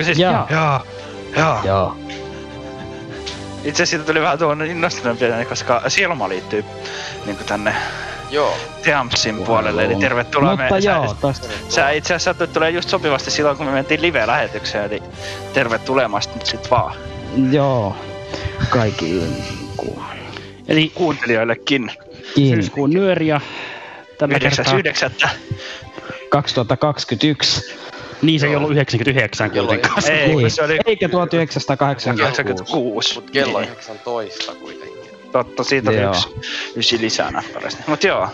Eikö siis? Jaa. Jaa. Jaa. Joo. Itse asiassa siitä tuli vähän tuon innostuneempi, koska Silma liittyy niin tänne Joo. Teamsin puolelle, eli tervetuloa. Mutta me, joo, sä, tästä. sä itse asiassa sattuit tulee just sopivasti silloin, kun me mentiin live-lähetykseen, eli tervetulemasta nyt sit vaan Joo. Kaikille ku- Eli kuuntelijoillekin. kiinni. syyskuun nyöriä kertaa. 9.9. 2021. Niin se ei ollut 99 Kello kuitenkaan. Ei, Niin. se oli Eikä 1986. 86. Mut kello Niin, 19 kuitenkin. totta, siitä oli yksi, yksi lisää näppärästi. Mut joo.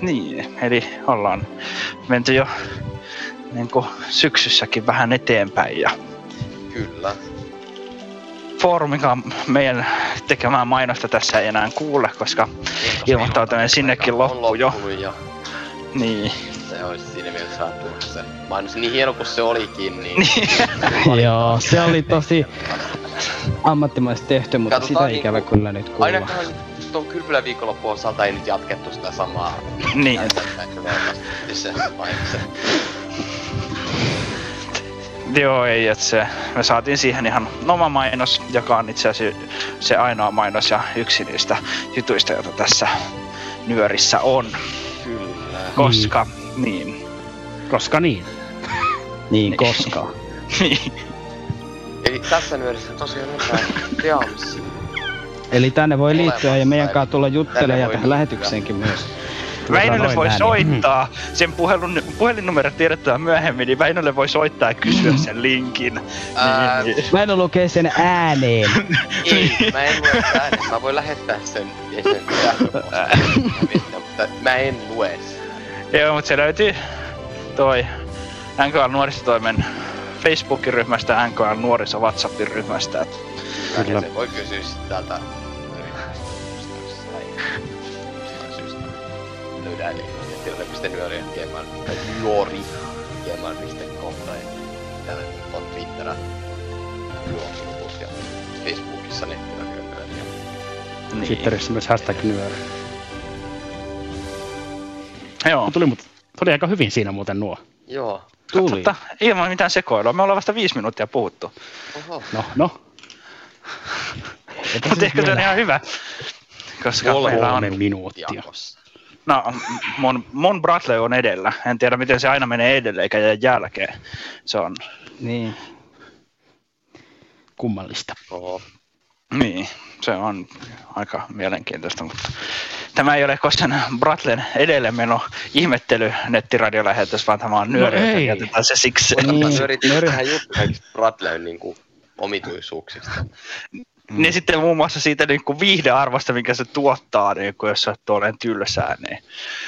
Niin, eli ollaan menty jo niin kuin syksyssäkin vähän eteenpäin ja Kyllä. foorumikaan meidän tekemää mainosta tässä ei enää kuule, koska ilmoittautuminen sinnekin On loppuu jo. ja Niin. se olisi siinä mielessä vähän turha se mainos. Niin hieno kuin se olikin, niin... Joo, se oli tosi ammattimaisesti tehty, mutta Katsotaan sitä ikävä niinku- kyllä nyt kuulla. Ainakaan tuon kylpylän viikonloppuun osalta ei nyt jatkettu sitä samaa Niin. se. Joo, ei, että se, me saatiin siihen ihan oma mainos, joka on itse asiassa se ainoa mainos ja yksi niistä jutuista, joita tässä nyörissä on. Koska, niin. Koska niin. Niin, koska. niin. Eli tässä nyörissä tosiaan jotain Deamsi. Eli tänne voi liittyä ja meidän kanssa tulla juttelemaan ja tähän liittyä. lähetykseenkin myös. Väinölle voi näin. soittaa, sen puhelun, puhelinnumero tiedetään myöhemmin, niin Väinölle voi soittaa ja kysyä sen linkin. Ää, Niin, niin. Mä en lukee sen ääneen. Ei, mä en lue ääneen. Mä voin lähettää sen ja sen mutta mä en lue sitä. Joo, mutta se löytyy toi NKL nuorisotoimen Facebookin ryhmästä ja NKL nuoriso WhatsAppin ryhmästä. Et Kyllä. Kyllä. Se voi kysyä sit täältä yritystä, jos ei jostain syystä löydä eli terve.nyöri gmail tai täällä on Twitterä juokiluput ja Facebookissa nettiväkyönyöri ja niin. Twitterissä myös hashtag nyöri. Joo. Tuli, mut, tuli aika hyvin siinä muuten nuo. Joo. Tuli. Totta, ilman mitään sekoilua. Me ollaan vasta viisi minuuttia puhuttu. Oho. No, no. Mutta ehkä se on ihan hyvä. Koska meillä on... Minuuttia. Jakossa. No, mun, mun Bradley on edellä. En tiedä, miten se aina menee edelle eikä jää jälkeen. Se on... Niin. Kummallista. Oho. Niin, se on aika mielenkiintoista, mutta tämä ei ole koskaan Bratlen edellemeno ihmettely nettiradiolähetys, vaan tämä on nyöri, No ei. jätetään se siksi. Niin. Niin. Nyörit, nyörihän juttu kaikista Bradleyn niinku omituisuuksista. Niin sitten muun muassa siitä niin kuin viihdearvosta, minkä se tuottaa, niin kuin jos sä oot tuolleen tylsää, niin,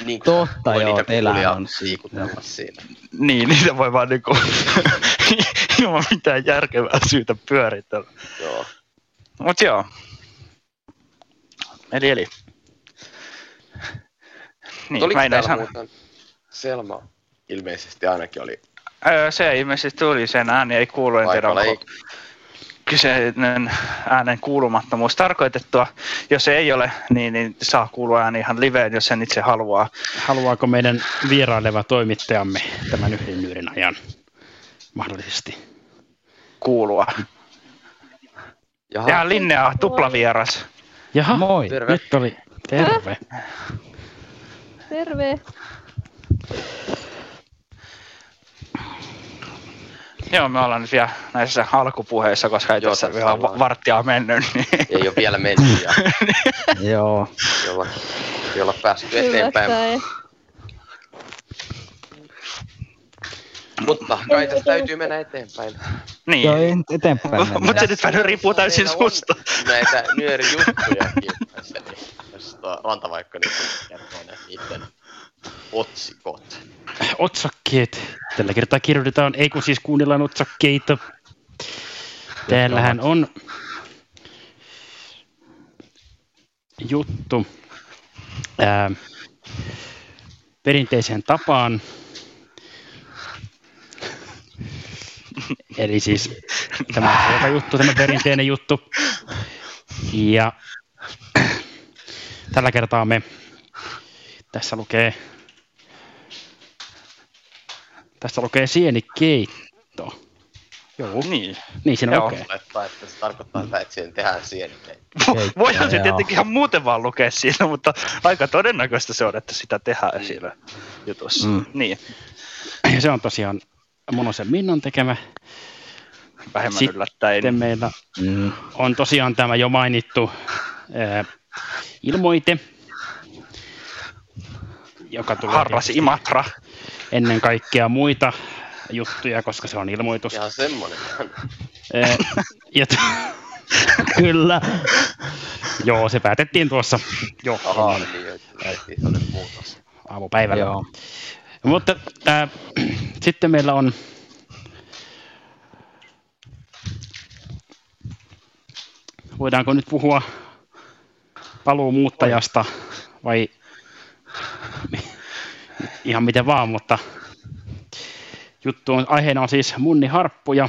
Niin, Totta, voi joo, niitä teillä on. liikutella siinä. niin niitä voi vaan niin kuin, ilman mitään järkevää syytä pyöritellä. Joo. Mut joo. Eli eli. Niin, Oliko mä en täällä sano. muuten Selma ilmeisesti ainakin oli Öö, se ilmeisesti tuli, sen ääni ei kuulu, en tiedä onko kyseinen äänen kuulumattomuus tarkoitettua. Jos se ei ole, niin, niin saa kuulua ääni ihan liveen, jos sen itse haluaa. Haluaako meidän vieraileva toimittajamme tämän yhden nyörin ajan mahdollisesti? kuulua. Jaha, Ja Linnea, tuplavieras. Jaha, Moi. Terve. nyt oli terve. Terve. Joo, me ollaan nyt vielä näissä alkupuheissa, koska ei tässä tässä vielä ollaan. va- varttia on mennyt. Niin. ei ole vielä mennyt ja Joo. ei olla, ei olla päästy eteenpäin. Mutta kai tästä täytyy mennä eteenpäin. Niin. Joo, ei nyt eteenpäin mennä. Mutta se nyt vähän riippuu täysin susta. Näitä nyörijuttujakin tässä, niin jos Rantavaikko nyt kertoo ne niiden otsikot. Otsakkeet. Tällä kertaa kirjoitetaan, ei kun siis kuunnellaan otsakkeita. Täällähän on juttu ää, perinteiseen tapaan. Eli siis tämä on juttu, tämä perinteinen juttu. Ja tällä kertaa me, tässä lukee tässä lukee sienikeitto. Joo, Niin. niin siinä Joo. lukee. Olettaa, että se tarkoittaa sitä, että siihen tehdään sienikeitto. Keittoa, Voihan se tietenkin ihan muuten vaan lukea siinä, mutta aika todennäköistä se on, että sitä tehdään siinä jutussa. Mm. Niin, Ja se on tosiaan Monosen Minnon tekemä. vähemmän Sitten yllättäen. meillä Mm. on tosiaan tämä jo mainittu ää, ilmoite, joka tulee Harras Imatra. ennen kaikkea muita juttuja, koska se on ilmoitus. Ihan semmonen. Ää, ja t- Kyllä. Joo, se päätettiin tuossa jo ennen niin, että lähti sellainen muutos. aamupäivällä. Joo. Mutta äh, sitten meillä on voidaanko nyt puhua paluumuuttajasta vai ihan miten vaan, mutta juttu on, aiheena on siis munni harppuja.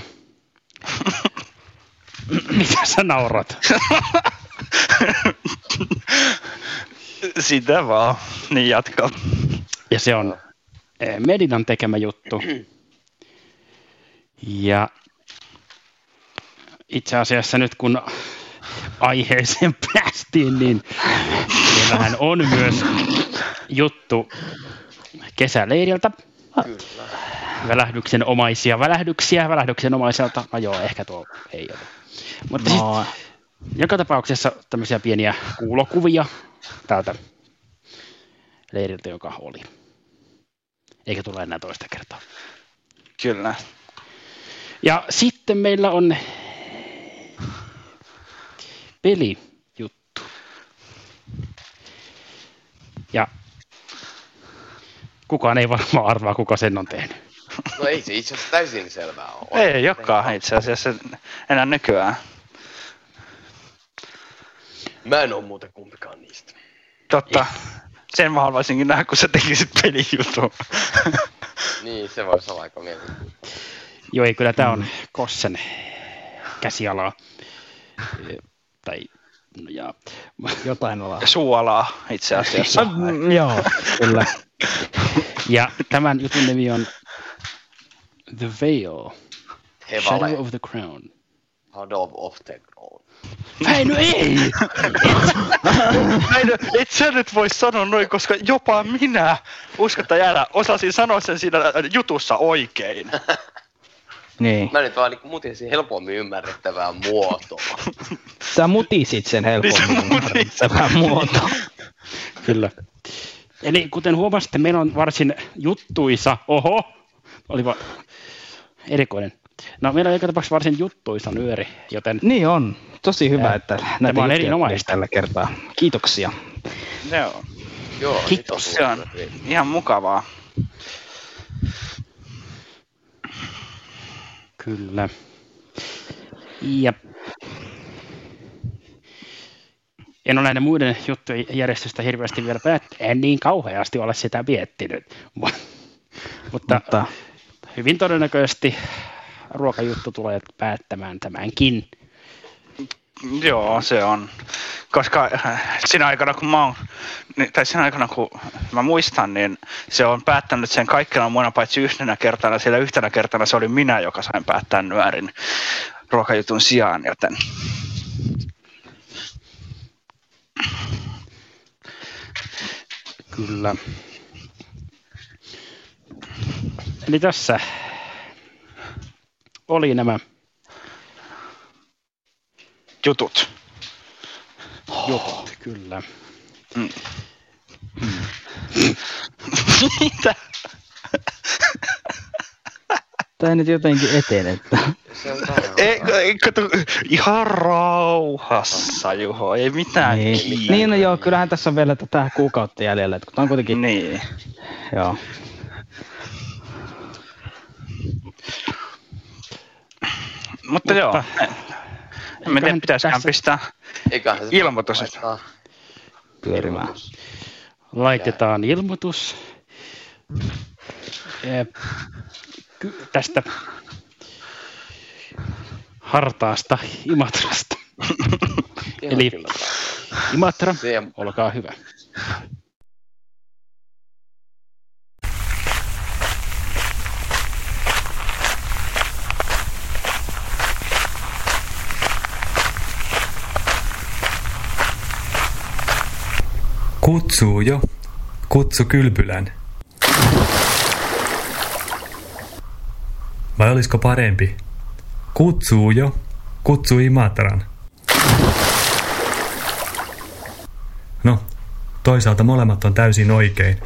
Mitä sä naurat? Sitä vaan. Niin jatka. Ja se on eh, Medinan tekemä juttu. Ja itse asiassa nyt kun aiheeseen päästiin, niin meillähän on myös juttu kesäleiriltä. Kyllä. Välähdyksen omaisia välähdyksiä välähdyksen omaiselta. No joo, ehkä tuo ei ole. Mutta No, joka tapauksessa tämmöisiä pieniä kuulokuvia tältä leiriltä, joka oli. Eikä tule enää toista kertaa. Kyllä. Ja sitten meillä on pelijuttu. Ja kukaan ei varmaan arvaa, kuka sen on tehnyt. No ei se itse asiassa täysin selvää ole. Ei olekaan itse asiassa enää nykyään. Mä en oo muuten kumpikaan niistä. Totta. Sen mä haluaisinkin nähdä, kun sä tekisit pelijutun. Niin, se voisi olla aika mielenkiintoista. Joo, ei kyllä tämä on Kossen käsialaa. Tai, no jaa. jotain ollaan. Suolaa itse asiassa. Mm, Joo, kyllä. Ja tämän jutun nimi on The Veil, Shadow Hevale, of the Crown. Shadow of the Crown. Ei, no ei! Näin, et sä nyt voi sanoa noin, koska jopa minä, usko tai älä, osasin sanoa sen siinä jutussa oikein. Niin. Mä nyt vaan niinku muutin siihen helpommin ymmärrettävää muotoa. Sä mutisit sen Niin sä helpommin mutisit. ymmärrettävää muotoa. Kyllä. Eli kuten huomasitte, meillä on varsin juttuisa, oho, olipa erikoinen. No meillä on joka tapauksessa varsin juttuisa nyöri, joten Niin on. Tosi hyvä, Ää, että näitä on juttuja erinomaista. tällä kertaa. Kiitoksia. Joo, Joo, Kiitos. nyt se on ihan mukavaa. Kyllä. Ja en ole näiden muiden juttujen järjestystä hirveästi vielä päättänyt. En niin kauheasti ole sitä miettinyt. Mu- Mutta Mutta hyvin todennäköisesti ruokajuttu tulee päättämään tämänkin. Joo, se on. Koska äh, siinä aikana, kun mä oon, niin- tai siinä aikana, kun mä muistan, niin se on päättänyt sen kaikkina muina paitsi yhtenä kertana. Sillä yhtenä kertana se oli minä, joka sain päättää nyörin ruokajutun sijaan, joten Kyllä. Eli tässä oli nämä jutut. jutut, kyllä. Mitä? Tää nyt jotenkin etene. että- Se on täällä. Ei, ei, kato, ihan rauhassa, Juho. Ei mitään Niin, kiirettä. niin no joo, kyllähän tässä on vielä tätä kuukautta jäljellä, että kun on kuitenkin, Niin. joo. Mutta joo. Mutta- En tiedä, Eiköhän pitäisikään tässä- pistää Eiköhän se Ilmoitus. pyörimään. ilmoitus. Laitetaan ilmoitus Eh, ky- tästä hartaasta Imatrasta. Eli-. Imatra, olkaa hyvä. Kutsuu jo. Kutsu kylpylän. Vai olisiko parempi? Kutsuu jo. Kutsu Imatran. No, toisaalta molemmat on täysin oikein.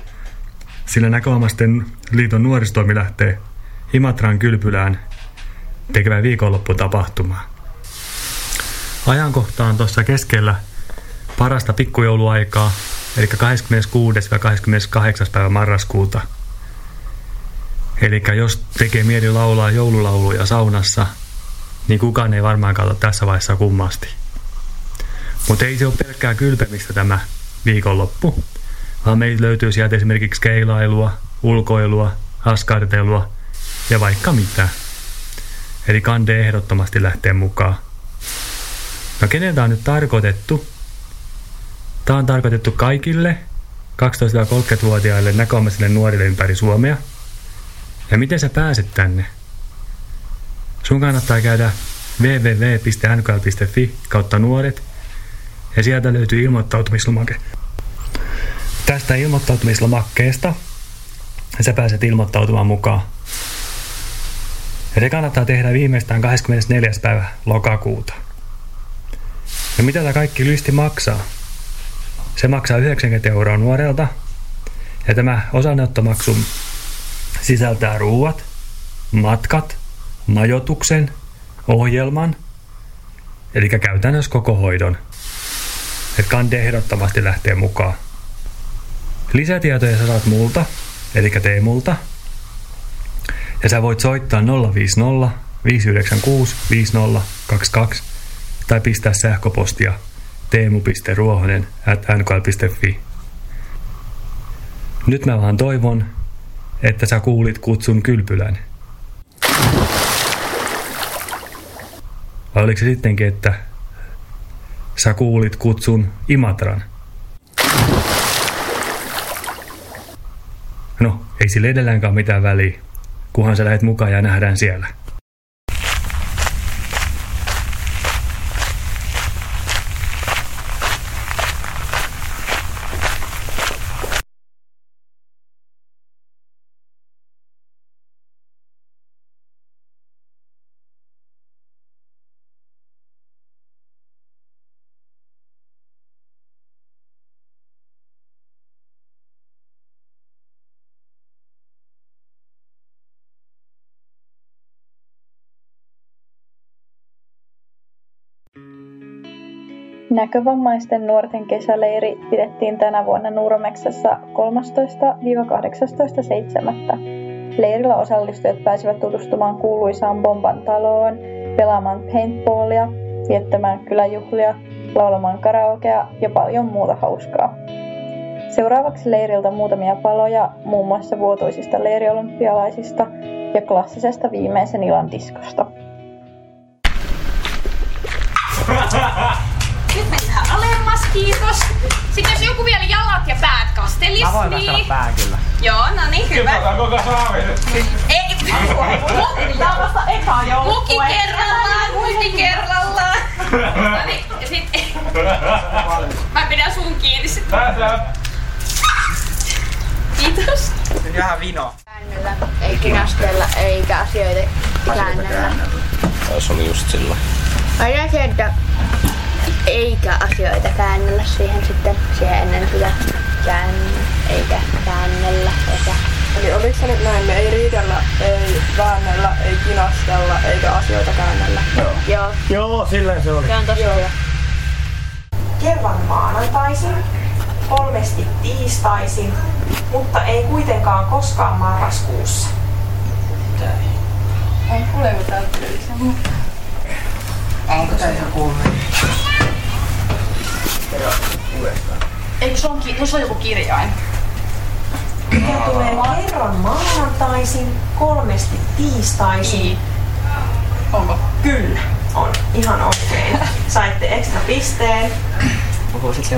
Sillä näköomasten liiton nuoristoimi lähtee Imatran kylpylään tekemään viikonlopputapahtumaa. Ajankohta on tuossa keskellä parasta pikkujouluaikaa, eli 26. ja 28. päivä marraskuuta. Eli jos tekee mieli laulaa joululauluja saunassa, niin kukaan ei varmaan katso tässä vaiheessa kummasti. Mutta ei se ole pelkkää kylpemistä tämä viikonloppu, vaan meillä löytyy sieltä esimerkiksi keilailua, ulkoilua, askartelua ja vaikka mitä. Eli kande ehdottomasti lähtee mukaan. No keneltä on nyt tarkoitettu? Tämä on tarkoitettu kaikille 12-30-vuotiaille näköomaisille nuorille ympäri Suomea. Ja miten sä pääset tänne? Sun kannattaa käydä www.nkl.fi kautta nuoret ja sieltä löytyy ilmoittautumislomake. Tästä ilmoittautumislomakkeesta sä pääset ilmoittautumaan mukaan. Ja se kannattaa tehdä viimeistään 24. päivä lokakuuta. Ja mitä tämä kaikki lysti maksaa? Se maksaa 90 euroa nuorelta. Ja tämä osanottomaksu sisältää ruuat, matkat, majoituksen, ohjelman, eli käytännössä koko hoidon. Et kande ehdottomasti lähtee mukaan. Lisätietoja sä saat multa, eli Teemulta. Ja sä voit soittaa 050 596 5022 tai pistää sähköpostia teemu.ruohonen at nkl.fi. Nyt mä vaan toivon, että sä kuulit kutsun kylpylän. Vai oliko se sittenkin, että sä kuulit kutsun Imatran? No, ei sillä edelläänkään mitään väliä, kunhan sä lähet mukaan ja nähdään siellä. Näkövammaisten nuorten kesäleiri pidettiin tänä vuonna Nurmeksessa 13-18.7. Leirillä osallistujat pääsivät tutustumaan kuuluisaan Bomban taloon, pelaamaan paintballia, viettämään kyläjuhlia, laulamaan karaokea ja paljon muuta hauskaa. Seuraavaksi leiriltä muutamia paloja muun muassa vuotuisista leiriolympialaisista ja klassisesta viimeisen illan diskosta. kiitos. Sitten jos joku vielä jalat ja päät kastelis, Mä voin niin... kastella pään kyllä. Joo, no niin, hyvä. koko saavi Ei, Tää on vasta eka Muki kerrallaan, muki kerrallaan. No niin, ja sit... Mä pidän sun kiinni sit. Kiitos. Ihan vino. Käännellä, ei kinastella eikä asioita käännellä. Se oli just sillä. Aina se, että eikä asioita käännellä siihen sitten siihen ennen sitä kään, eikä käännellä eikä Eli oliko se nyt näin, me ei riidellä, ei väännellä, ei kinastella, eikä asioita käännellä? Joo. Joo. Joo, silleen se oli. Se on tosi hyvä. kerran maanantaisin, kolmesti tiistaisin, mutta ei kuitenkaan koskaan marraskuussa. On kuuleeko täältä ihan kuullut? Eikö se on, ki- no se on joku kirjain? Mikä tulee kerran maanantaisin, kolmesti tiistaisin. Onko? Kyllä, on. Ihan oikein. Saitte ekstra pisteen.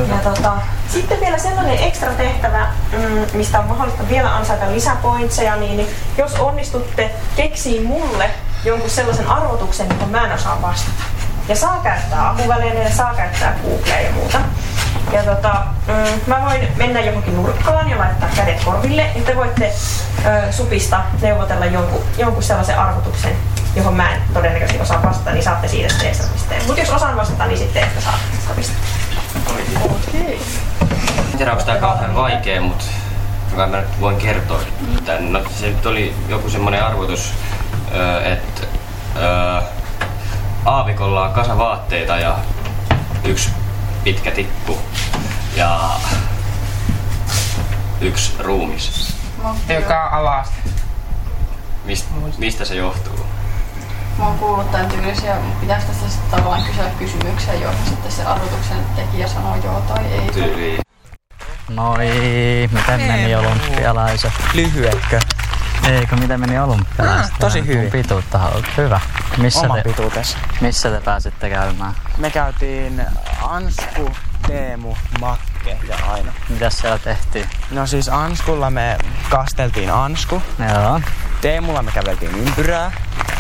Ja tota, sitten vielä sellainen ekstra tehtävä, mm, mistä on mahdollista vielä ansaita lisäpointseja, niin niin jos onnistutte keksiin mulle jonkun sellaisen arvotuksen, johon mä en osaa vastata. Ja saa käyttää apuvälineitä, saa käyttää Googlea ja muuta. Ja tota, mm, mä voin mennä johonkin nurkkaan ja laittaa kädet korville, ja te voitte ö, supista neuvotella jonkun, jonkun sellaisen arvotuksen, johon mä en todennäköisesti osaa vastata, niin saatte siitä sitten ekstra pisteen. Mutta jos osaan vastata, niin sitten ehkä saatte ekstra pisteen. En tiedä, onko tää kauhean vaikea, mutta kai mä nyt voin kertoa tän. No se nyt oli joku semmonen arvotus, että aavikolla on kasa vaatteita ja yksi pitkä tikku ja yksi ruumis. Joka on alas. Mist, mistä se johtuu? Mä oon kuullut tämän tyylisiä, pitäis tästä sitten tavallaan kysyä kysymyksiä, joihin sitten se arvotuksen tekijä sanoo joo tai ei. Tyyliin. Noi, miten meni olympialaiset? Lyhyekö? Eikö, miten meni olympialaiset? Ah, tosi Sun hyvin. pituutta. Hyvä. Missä Oma te, pituutessa. missä te pääsitte käymään? Me käytiin Ansku, Teemu, Makke ja Aino. Mitäs siellä tehtiin? No siis Anskulla me kasteltiin Ansku. Joo. Teemulla me käveltiin ympyrää.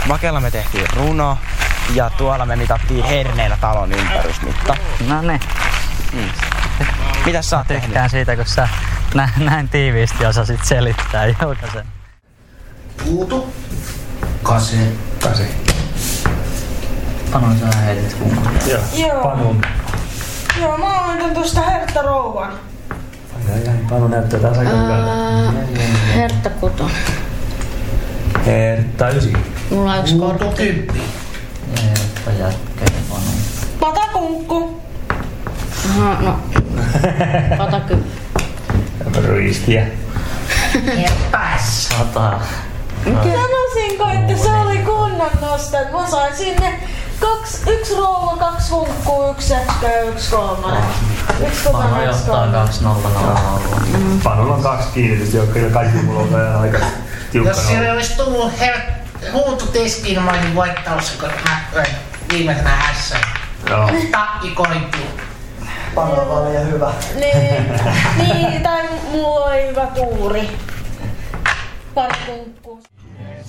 Makella me tehtiin runo. Ja tuolla me mitattiin herneillä talon ympärysmitta. No niin. Mm. Mitäs sä oot tehnyt? Siitä, kun sä nä- näin tiiviisti osasit selittää jokaisen. Puutu. Kase. Kase. Panu, sä heitit kumman. Joo. Joo. Panun. Joo, mä hoidan tuosta Hertta Rouvan. Ai, ai, Panu näyttää taas aika hyvältä. Hertta Kuto. Hertta ysi. Mulla on yksi kortti. kymppi. Hertta jätkä Panu. Patakunkku. Aha, no. Pataky. Ristiä. Herppäs. Sata. Sanoisinko, että se oli kunnon nosto. Mä sain sinne kaksi, yksi rouva, kaksi hunkkuu, yksi ja yksi kolmonen. Yksi Panu kutonen, yksi johtaa kolmonen. 2 0 0 Panulla on kaksi kiinnitystä, jotka kyllä kaikki mulla on vielä aika tiukkana. Jos siellä olisi tullut her- huutotiskiin, mä olisin voittanut sen, kun mä löin viimeisenä hässä. Joo. Takki koituu. Panoa oli hyvä. Niin, niin, tai mulla oli hyvä tuuri. Pari kunkkuu.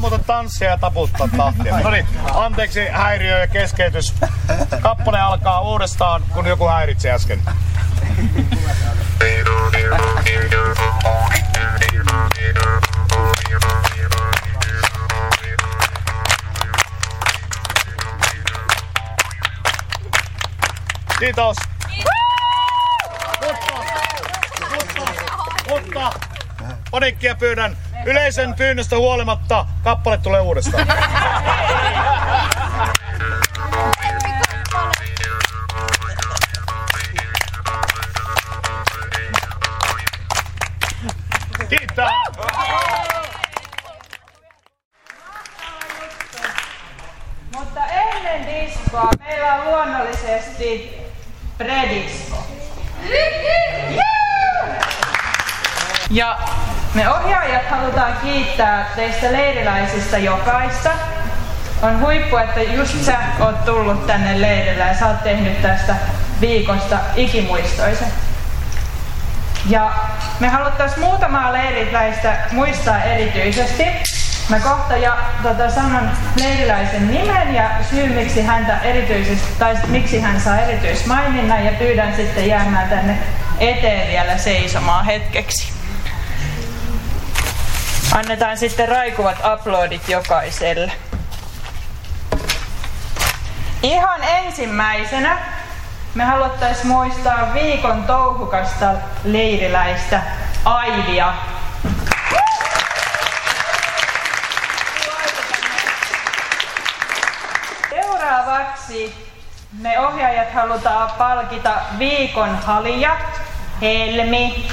muuten tanssia ja taputtaa tahtia. No niin, anteeksi häiriö ja keskeytys. Kappale alkaa uudestaan, kun joku häiritsi äsken. Kiitos. Mutta paniikkia pyydän. Yleisön pyynnöstä huolimatta kappale tulee uudestaan. Kiittää teistä leiriläisistä jokaista. On huippu, että just sä oot tullut tänne leirille ja sä oot tehnyt tästä viikosta ikimuistoisen. Ja me haluttais muutamaa leiriläistä muistaa erityisesti. Mä kohta ja, tota, sanon leiriläisen nimen ja syy miksi häntä erityisesti, tai miksi hän saa erityismaininnan ja pyydän sitten jäämään tänne eteen vielä seisomaan hetkeksi. Annetaan sitten raikuvat uploadit jokaiselle. Ihan ensimmäisenä me haluttais muistaa viikon touhukasta leiriläistä Aivia. Seuraavaksi me ohjaajat halutaan palkita viikon halija Helmi.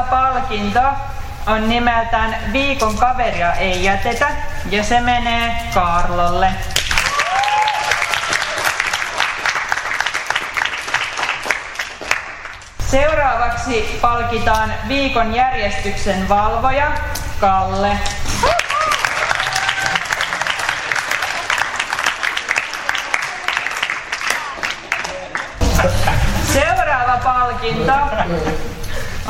Seuraava palkinto on nimeltään Viikon kaveria ei jätetä ja se menee Karlolle. Seuraavaksi palkitaan viikon järjestyksen valvoja Kalle. Seuraava palkinto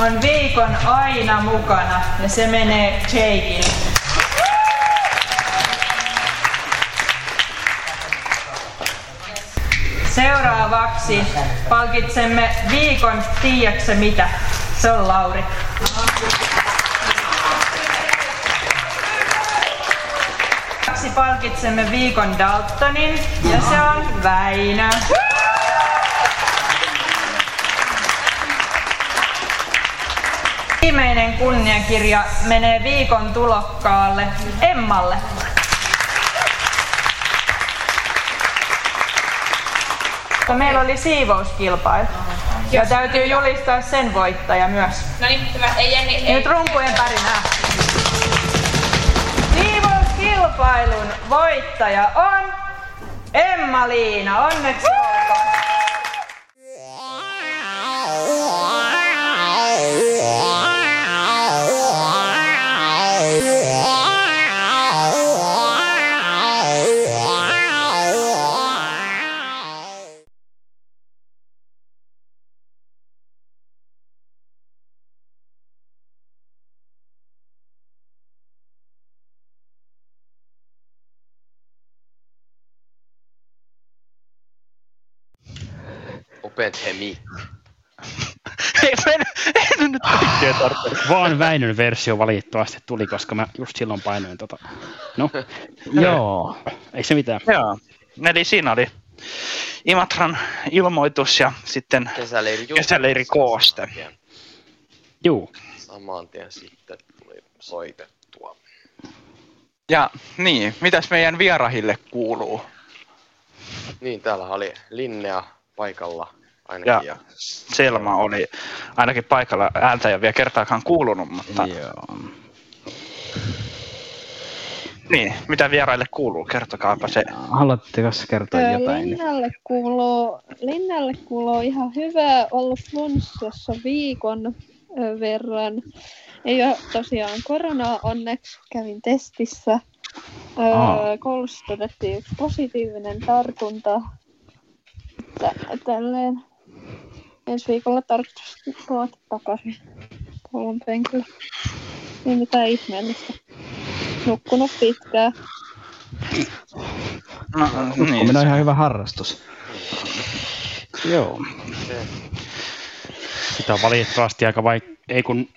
on viikon aina mukana ja se menee Jakeille. Seuraavaksi palkitsemme viikon tiedätkö mitä? Se on Lauri. Seuraavaksi palkitsemme viikon Daltonin ja se on Väinö. Viimeinen kunniakirja menee viikon tulokkaalle Emmalle. Mutta Meillä oli siivouskilpailu. Ja täytyy julistaa sen voittaja myös. No niin, hyvä. Ei Jenni, ei. Nyt rumpujen pärinää. Siivouskilpailun voittaja on Emma-Liina. Onneksi olkoon. Ei, ei nyt kaikkea tarpeeksi. Vaan Väinön versio valitettavasti tuli, koska mä just silloin painoin tota. No, joo. Ei se mitään. Joo. Eli siinä oli Imatran ilmoitus ja sitten Kesäleiri kesäleiri kooste. Juu. Saman tien sitten tuli soitettua. Ja niin, mitäs meidän vierahille kuuluu? Niin, täällä oli Linnea paikalla ainakin. Ja Ja, Selma oli ainakin paikalla ääntä ei ole vielä kertaakaan kuulunut, mutta... Joo. Niin, mitä vieraille kuuluu? Kertokaapa se. Haluatteko kertoa jotain? Linnalle kuuluu, Linnalle kuuluu ihan hyvä ollut flunssassa viikon verran. Ei ole tosiaan koronaa onneksi, kävin testissä. Öö, koulussa todettiin yksi positiivinen tartunta. Tä, tälleen ensi viikolla tarkoitus palata takaisin koulun penkillä. Ei mitään ihmeellistä. Nukkunut pitkään. No, Nukkuminen on ihan hyvä harrastus. Joo. Sitä on valitettavasti aika vaikea, ei kun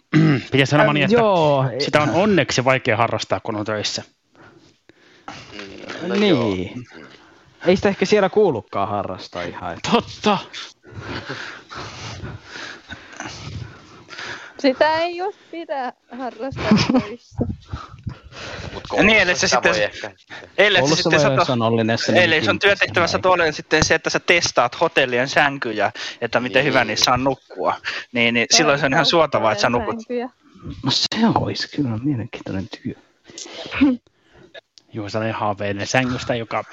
pitäisi sanoa Ähm, niin, että joo. sitä on onneksi vaikea harrastaa, kun on töissä. no niin. Ei sitä ehkä siellä kuulukaan harrastaa ihan. että- Totta. Sitä ei just pidä harrastaa töissä. Ja niin, eli se sitten, ellei se sitten sato, on niin ellei sun kiinni työtehtävässä tuolle sitten se, että sä testaat hotellien sänkyjä, että miten hyvä niissä on nukkua, niin, niin silloin se on ihan suotavaa, että sä nukut. No se olisi kyllä mielenkiintoinen työ. Joo, sellainen haaveinen sängystä, joka...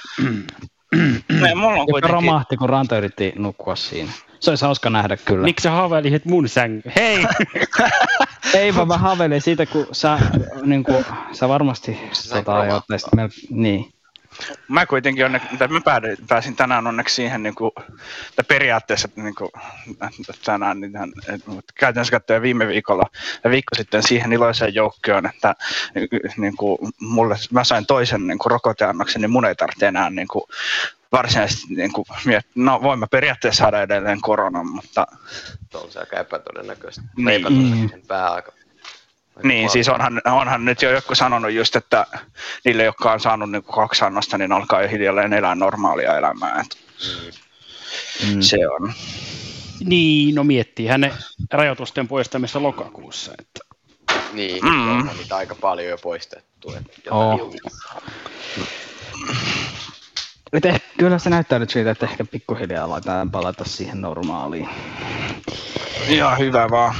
Ne, mulla on Joka kuitenkin... romahti, kun Ranta yritti nukkua siinä. Se olisi hauska nähdä kyllä. Miksi sä haaveilisit mun sängyn? Hei! Ei vaan mä haaveilin siitä, kun sä, niin kuin, sä varmasti tota, ajoittaisit mel... Niin. Mä kuitenkin onne, tai mä pääsin tänään onneksi siihen, niin kuin, että periaatteessa niin kuin, tänään, niin et, mutta käytännössä katsoen viime viikolla ja viikko sitten siihen iloiseen joukkoon, että niin kuin, mulle, mä sain toisen niin kuin, rokoteannoksen, niin mun ei tarvitse enää niin kuin, varsinaisesti niin kuin, miet, no voin mä periaatteessa saada edelleen koronan, mutta Se on se aika epätodennäköistä. Niin. Epätodennäköinen pää Niin, siis onhan, onhan nyt jo joku sanonut just, että niille, jotka on saanut niin kaksi annosta, niin alkaa jo hiljalleen elää normaalia elämää. Et Mm. Se on. Niin, no miettii hänen rajoitusten poistamista lokakuussa. Että... Niin, Mm. mm. on niitä aika paljon jo poistettu. että Oo. jotain- Et ehkä, kyllä se näyttää nyt siltä, että ehkä pikkuhiljaa aletaan palata siihen normaaliin. Ihan hyvä vaan.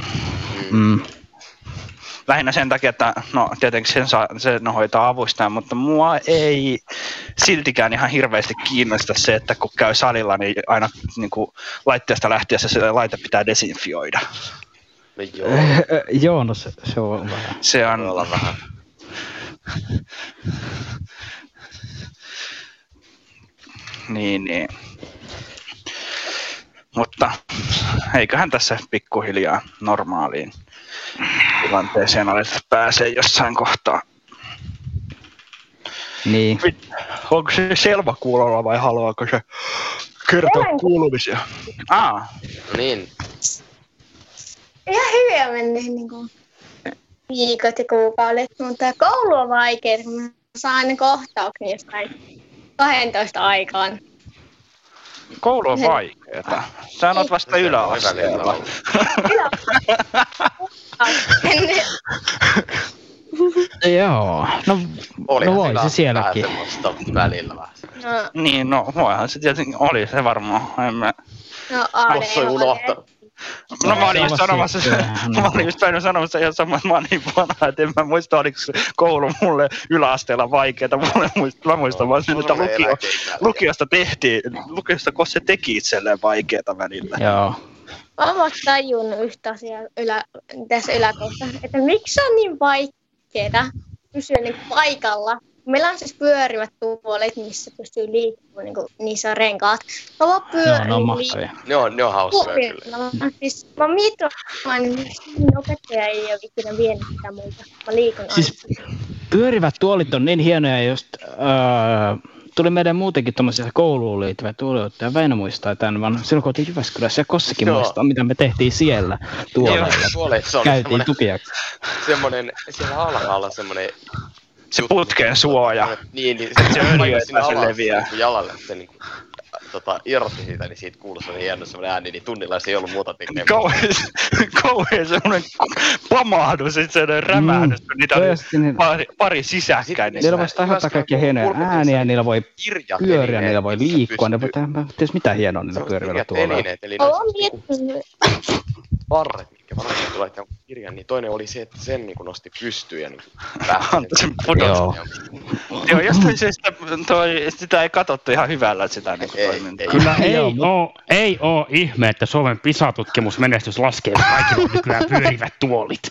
Mm. Lähinnä sen takia, että no tietenkin sen, saa, sen hoitaa avustaja, mutta mua ei siltikään ihan hirveästi kiinnosta se, että kun käy salilla, niin aina niin kuin laitteesta lähtiessä se laite pitää desinfioida. No joo, Joo, no se, se on vähän. Se on... olla vähän. Niin, niin. Mutta eiköhän tässä pikkuhiljaa normaaliin tilanteeseen aleta pääsee jossain kohtaa. Niin. Onko se Selva kuulolla vai haluaako se kertoa Olen. kuulumisia? Aa, No niin, Ihan hyvin on mennyt niin kuin, viikot ja kuukaudet, mutta koulu on vaikea, kun mä saan aina kohtauksen jostain 12 aikaan. Koulu on vaikeeta. Sä oot vasta yläasteella. Joo, no, olihan no voi se sielläkin. välillä vähän. No, Niin, no voihan se tietenkin oli se varmaan. En mä... no on unohtanut. No mä olin just sanomassa, siitä, mä olin just päin sanomassa ihan sama, että mä oon niin vanha, että en mä muista, oliko se koulu mulle yläasteella vaikeeta. Mulle muista, mä muistan vaan sen, että lukio, lukiosta tehtiin, lukiosta kun se teki itselleen vaikeeta välillä. Joo. Mä oon tajunnut yhtä asiaa ylä, tässä yläkohdassa, että miksi on niin vaikeaa pysyä niin paikalla. Meillä on siis pyörivät tuolit, missä pystyy liikkumaan, niin kuin, niissä on renkaat. Mä vaan Joo, pyörin ne on mahtavia. Ne on, ne on hauskoja kyllä. Mä, siis, mä mietin, että miksi opettaja ei ole ikinä vienyt sitä multa. Mä liikun aina. Siis pyörivät tuolit on niin hienoja, just öö, tuli meidän muutenkin tuommoisia kouluun liittyviä tuoleja, ja Väinö muistaa tämän, vaan silloin kun oltiin Jyväskylässä ja Kossakin Joo. muistaa, mitä me tehtiin siellä tuoleilla. Tuoleissa oli Käytiin semmonen, tukijaksi. semmonen, siellä alhaalla semmonen Se putken suoja. Niin, niin Se se öljy, paikka että sinne se alas leviää. niin jalalle, että se niin kuin, tota, irrotti siitä, niin siitä kuului semmoinen hieno semmoinen ääni, niin tunnilla se ei ollut muuta tekemään. Kauhean, kauhean semmoinen pamahdus, että se rämähdys, kun niitä oli niin- pari, pari sisäkkäin. niin Niillä voisi aiheuttaa kaikkia hienoja ääniä, niillä voi pyöriä, niillä voi liikkua, ne voi tehdä ties mitä hienoa niillä pitkät tuoleilla. telineet, eli ne Olen miettinyt, varmasti tulee tämän kirjan, niin toinen oli se, että sen niin nosti pystyyn ja niin päästä sen pudotti. Joo. Joo, jostain syystä toi, sitä ei katsottu ihan hyvällä sitä niin toimintaa. Kyllä ei, mut- oo, ei oo ihme, että Suomen PISA-tutkimusmenestys laskee, että kaikilla on nykyään pyörivät tuolit.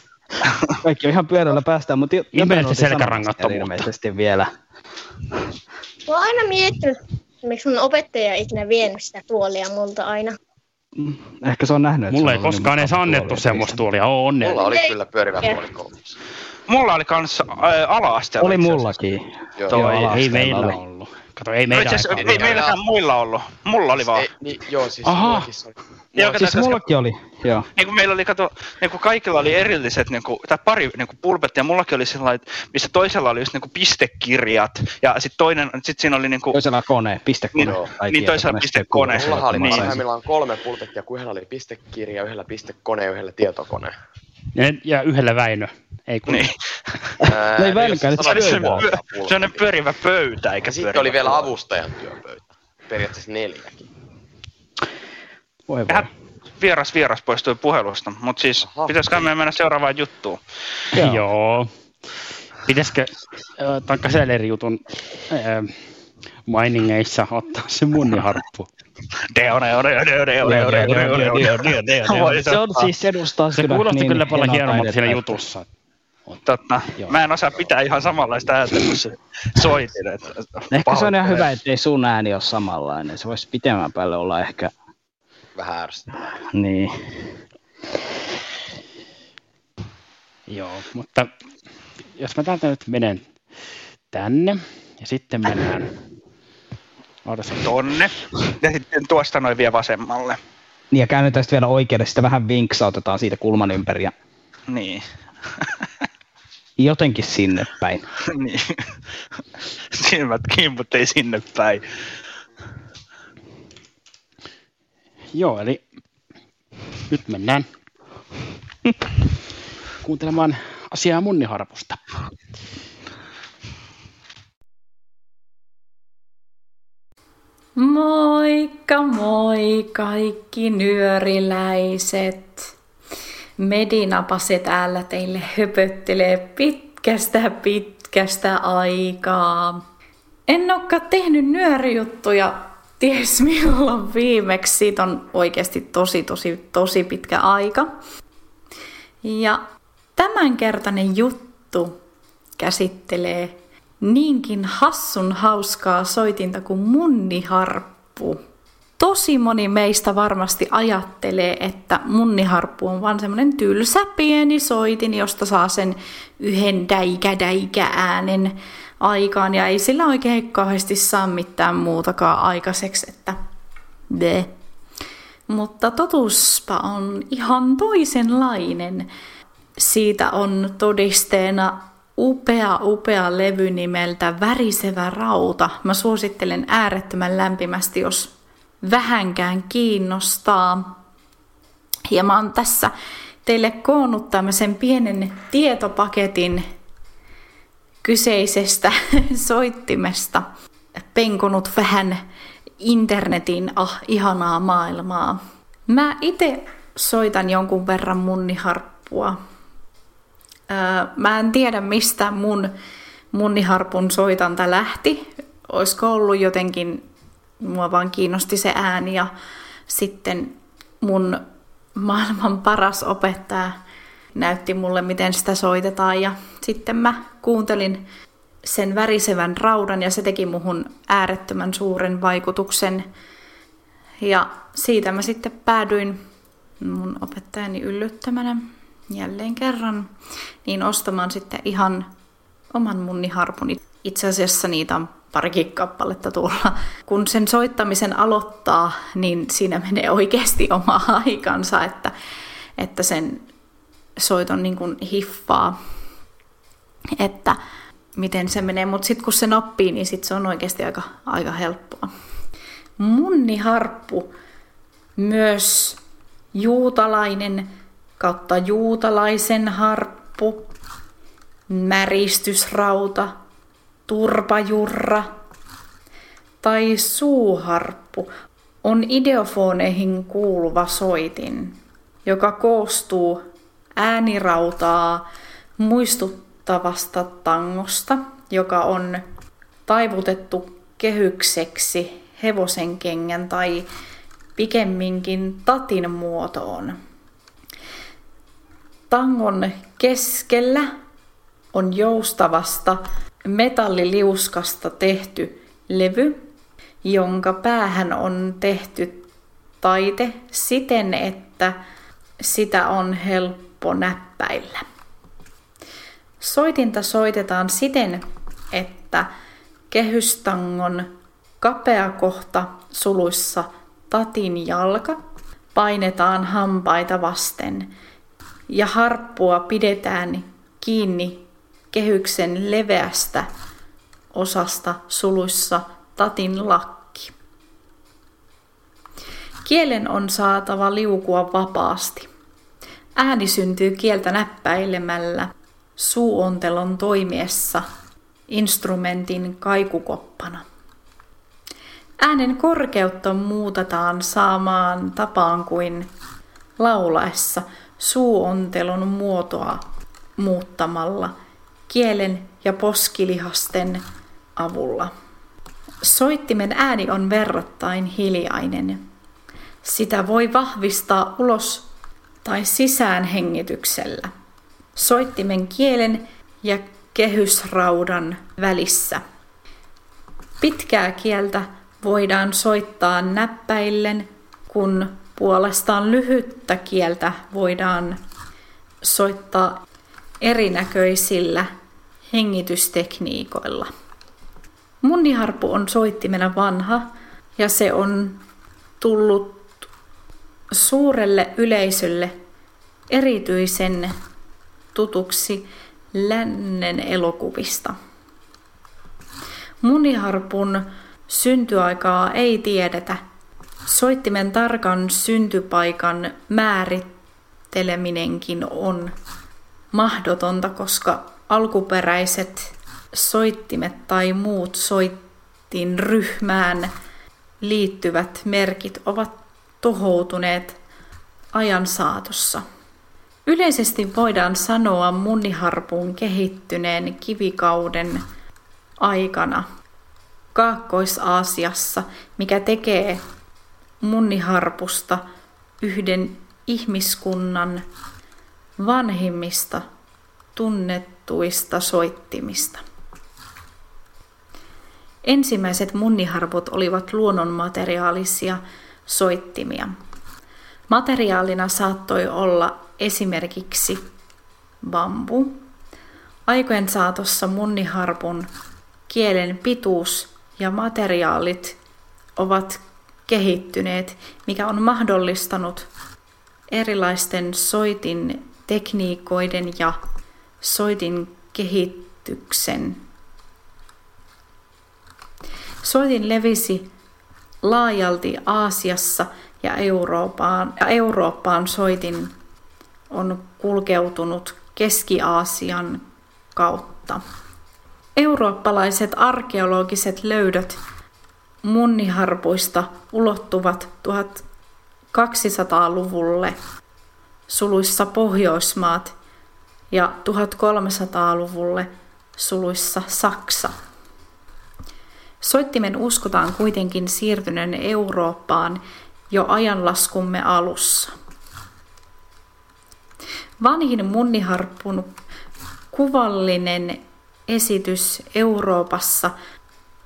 Kaikki on ihan pyörällä päästään, mutta jotain Ihmeellistä selkärangattomuutta. ilmeisesti vielä. mä oon aina miettinyt, miksi mun opettaja ei ikinä vienyt sitä tuolia multa aina. Ehkä se on nähnyt, että Mulle se ei koskaan niin edes annettu semmoista tuolia, oo onnellinen. Mulla oli kyllä pyörivä tuoli koulussa. Mulla oli kans ää, ala-asteella. Oli mullakin. Joo. Toi Joo, ei meillä oli. ollut. Kato, ei No asiassa aikaan. ei meilläkään muilla ollut. Mulla oli vaan. Ei, niin, joo, siis Aha. oli. Joo, Siis mullakin oli, joo. niin kuin meillä oli, kato, niin kuin kaikilla oli erilliset, niin kuin, tai pari niin kuin pulpetti, ja mullakin oli sellainen, missä toisella oli just niin kuin pistekirjat, ja sitten toinen, sit siinä oli niin kuin, Toisella kone, pistekone. Niin, tai niin, toisella pistekone. sitten Mullahan oli Niin. parhaimmillaan kolme pulpettia, kun yhdellä oli pistekirja, yhdellä pistekone ja yhdellä tietokone. Ja- Ja yhdellä Väinö. Ei kun. niin. Ää, No ei sanot Se oli se, pulpettia. sellainen pyörivä pöytä, eikä sitten oli vielä avustajan työpöytä. Periaatteessa neljäkin. Voi voi. Vieras vieras poistui puhelusta, mutta siis pitäisikö me mennä seuraavaan juttuun? Joo. Joo. Pitäisikö äh, tämän Kaseleri-jutun äh, mainingeissa ottaa se munniharppu? Deo, deo, deo, deo, deo, deo, deo, deo, deo, deo, deo, deo. Se on siis edustaa Se kyllä kuulosti niin kyllä paljon hienommalta siinä jutussa. Totta. Mä en osaa pitää ihan samanlaista ääntä kuin se soitin. Että Ehkä se on ihan hyvä, ettei sun ääni ole samanlainen. Se voisi pitemmän päälle olla ehkä... Vähän ärsyttävää. Niin. Joo, mutta jos mä täältä nyt menen tänne ja sitten mennään Ootas. Tonne. Ja sitten tuosta noin vie vasemmalle. Niin ja käännetään sitten vielä oikealle, sitten vähän vinksautetaan siitä kulman ympäri ja Niin. jotenkin sinne päin. niin. Silmät mutta ei sinne päin. Joo, eli nyt mennään kuuntelemaan asiaa munniharpusta. Moikka moi kaikki nyöriläiset. Medinapa se täällä teille höpöttelee pitkästä pitkästä aikaa. En olekaan tehnyt nyörijuttuja ties milloin viimeksi. Siitä on oikeasti tosi tosi tosi pitkä aika. Ja tämänkertainen juttu käsittelee niinkin hassun hauskaa soitinta kuin munniharppu. Tosi moni meistä varmasti ajattelee, että munniharppu on vaan semmoinen tylsä pieni soitin, josta saa sen yhden däikä-däikä äänen aikaan ja ei sillä oikein kauheasti saa mitään muutakaan aikaiseksi, että de. Mutta totuuspa on ihan toisenlainen. Siitä on todisteena upea, upea levy nimeltä Värisevä rauta. Mä suosittelen äärettömän lämpimästi, jos vähänkään kiinnostaa. Ja mä oon tässä teille koonnut tämmöisen pienen tietopaketin kyseisestä soittimesta. Penkonut vähän internetin ah, ihanaa maailmaa. Mä itse soitan jonkun verran munniharppua. Öö, mä en tiedä, mistä mun munniharpun soitanta lähti. Olisiko ollut jotenkin, mua vaan kiinnosti se ääni ja sitten mun maailman paras opettaja näytti mulle, miten sitä soitetaan ja sitten mä kuuntelin sen värisevän raudan ja se teki muhun äärettömän suuren vaikutuksen. Ja siitä mä sitten päädyin mun opettajani yllyttämänä jälleen kerran, niin ostamaan sitten ihan oman munniharpuni. Itse asiassa niitä on parikin kappaletta tuolla. Kun sen soittamisen aloittaa, niin siinä menee oikeasti oma aikansa, että, että sen soiton niin kuin hiffaa, että miten se menee. Mutta sitten kun se oppii, niin sit se on oikeasti aika, aika helppoa. Munniharppu, myös juutalainen kautta juutalaisen harppu, märistysrauta, turpajurra tai suuharppu on ideofoneihin kuuluva soitin, joka koostuu äänirautaa muistuttavasta tangosta, joka on taivutettu kehykseksi hevosen kengän tai pikemminkin tatin muotoon. Tangon keskellä on joustavasta metalliliuskasta tehty levy, jonka päähän on tehty taite siten, että sitä on helppo näppäillä. Soitinta soitetaan siten, että kehystangon kapea kohta suluissa tatin jalka painetaan hampaita vasten ja harppua pidetään kiinni kehyksen leveästä osasta suluissa tatin lakki. Kielen on saatava liukua vapaasti. Ääni syntyy kieltä näppäilemällä suuontelon toimiessa instrumentin kaikukoppana. Äänen korkeutta muutetaan saamaan tapaan kuin laulaessa suuontelun muotoa muuttamalla kielen ja poskilihasten avulla. Soittimen ääni on verrattain hiljainen. Sitä voi vahvistaa ulos tai sisään hengityksellä. Soittimen kielen ja kehysraudan välissä. Pitkää kieltä voidaan soittaa näppäillen, kun puolestaan lyhyttä kieltä voidaan soittaa erinäköisillä hengitystekniikoilla. Munniharpu on soittimena vanha ja se on tullut suurelle yleisölle erityisen tutuksi lännen elokuvista. Muniharpun syntyaikaa ei tiedetä. Soittimen tarkan syntypaikan määritteleminenkin on mahdotonta, koska alkuperäiset soittimet tai muut soittin ryhmään liittyvät merkit ovat tuhoutuneet ajan saatossa. Yleisesti voidaan sanoa muniharpun kehittyneen kivikauden aikana Kaakkois-Aasiassa, mikä tekee munniharpusta yhden ihmiskunnan vanhimmista tunnettuista soittimista. Ensimmäiset munniharput olivat luonnonmateriaalisia soittimia. Materiaalina saattoi olla esimerkiksi bambu. Aikojen saatossa munniharpun kielen pituus ja materiaalit ovat kehittyneet, mikä on mahdollistanut erilaisten soitin tekniikoiden ja soitin kehityksen. Soitin levisi laajalti Aasiassa ja Eurooppaan, ja Eurooppaan soitin on kulkeutunut Keski-Aasian kautta. Eurooppalaiset arkeologiset löydöt munniharpuista ulottuvat 1200-luvulle suluissa Pohjoismaat ja 1300-luvulle suluissa Saksa. Soittimen uskotaan kuitenkin siirtyneen Eurooppaan jo ajanlaskumme alussa. Vanhin munniharppun kuvallinen esitys Euroopassa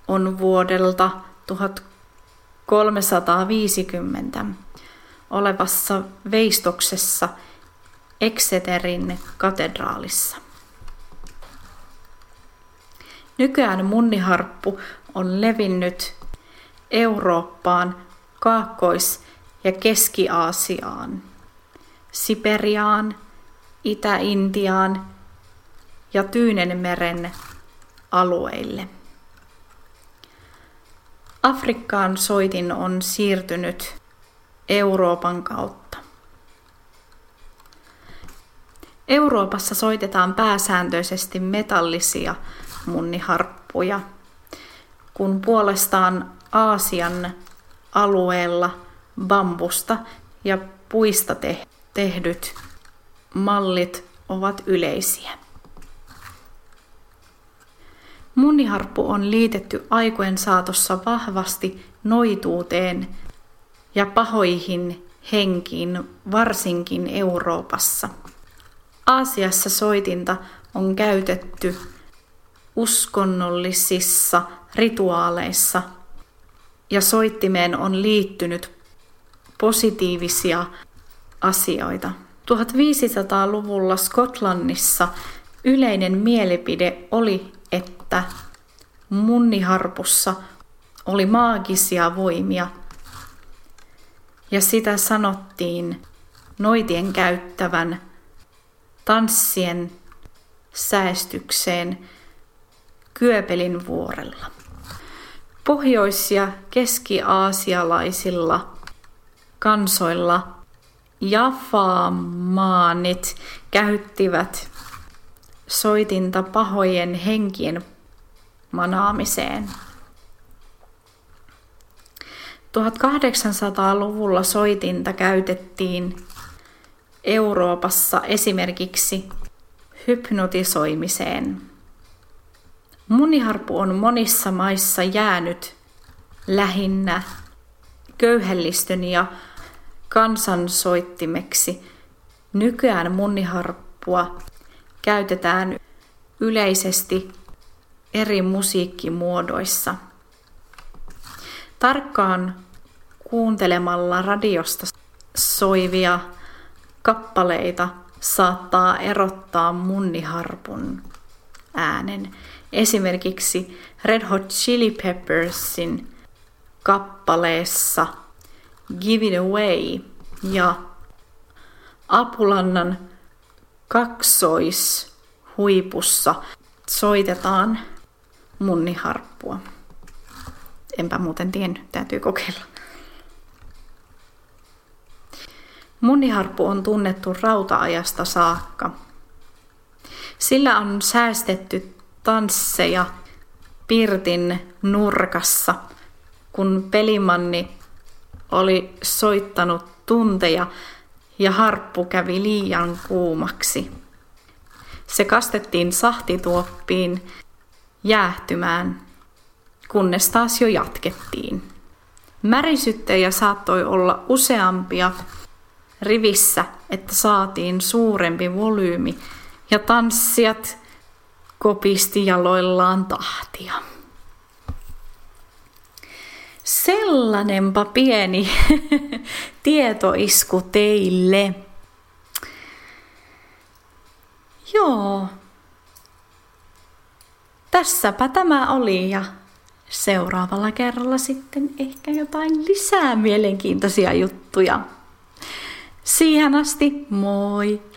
on vuodelta 1350 olevassa veistoksessa Exeterin katedraalissa. Nykyään munniharppu on levinnyt Eurooppaan, Kaakkois- ja Keski-Aasiaan, Siperiaan, Itä-Intiaan ja Tyynenmeren alueille. Afrikkaan soitin on siirtynyt Euroopan kautta. Euroopassa soitetaan pääsääntöisesti metallisia munniharppuja, kun puolestaan Aasian alueella bambusta ja puista tehdyt mallit ovat yleisiä. Munniharppu on liitetty aikojen saatossa vahvasti noituuteen ja pahoihin henkiin, varsinkin Euroopassa. Aasiassa soitinta on käytetty uskonnollisissa rituaaleissa ja soittimeen on liittynyt positiivisia asioita. 1500-luvulla Skotlannissa yleinen mielipide oli, että munniharpussa oli maagisia voimia ja sitä sanottiin noitien käyttävän tanssien säästykseen Kyöpelin vuorella. Pohjois- ja keski-aasialaisilla kansoilla Jafamaanit käyttivät soitinta pahojen henkien manaamiseen. 1800-luvulla soitinta käytettiin Euroopassa esimerkiksi hypnotisoimiseen. Muniharppu on monissa maissa jäänyt lähinnä köyhellistön ja kansansoittimeksi. Nykyään muniharppua käytetään yleisesti eri musiikkimuodoissa. Tarkkaan kuuntelemalla radiosta soivia kappaleita saattaa erottaa munniharpun äänen. Esimerkiksi Red Hot Chili Peppersin kappaleessa Give It Away ja Apulannan kaksoishuipussa soitetaan munniharppua. Enpä muuten tiennyt, täytyy kokeilla. Munniharppu on tunnettu rauta-ajasta saakka. Sillä on säästetty tansseja pirtin nurkassa, kun pelimanni oli soittanut tunteja ja harppu kävi liian kuumaksi. Se kastettiin sahtituoppiin jäähtymään, kunnes taas jo jatkettiin. Märisyttejä saattoi olla useampia rivissä, että saatiin suurempi volyymi ja tanssijat kopisti jaloillaan tahtia. Sellainenpa pieni tietoisku teille. Joo. Tässäpä tämä oli ja seuraavalla kerralla sitten ehkä jotain lisää mielenkiintoisia juttuja. Siihen asti, moi!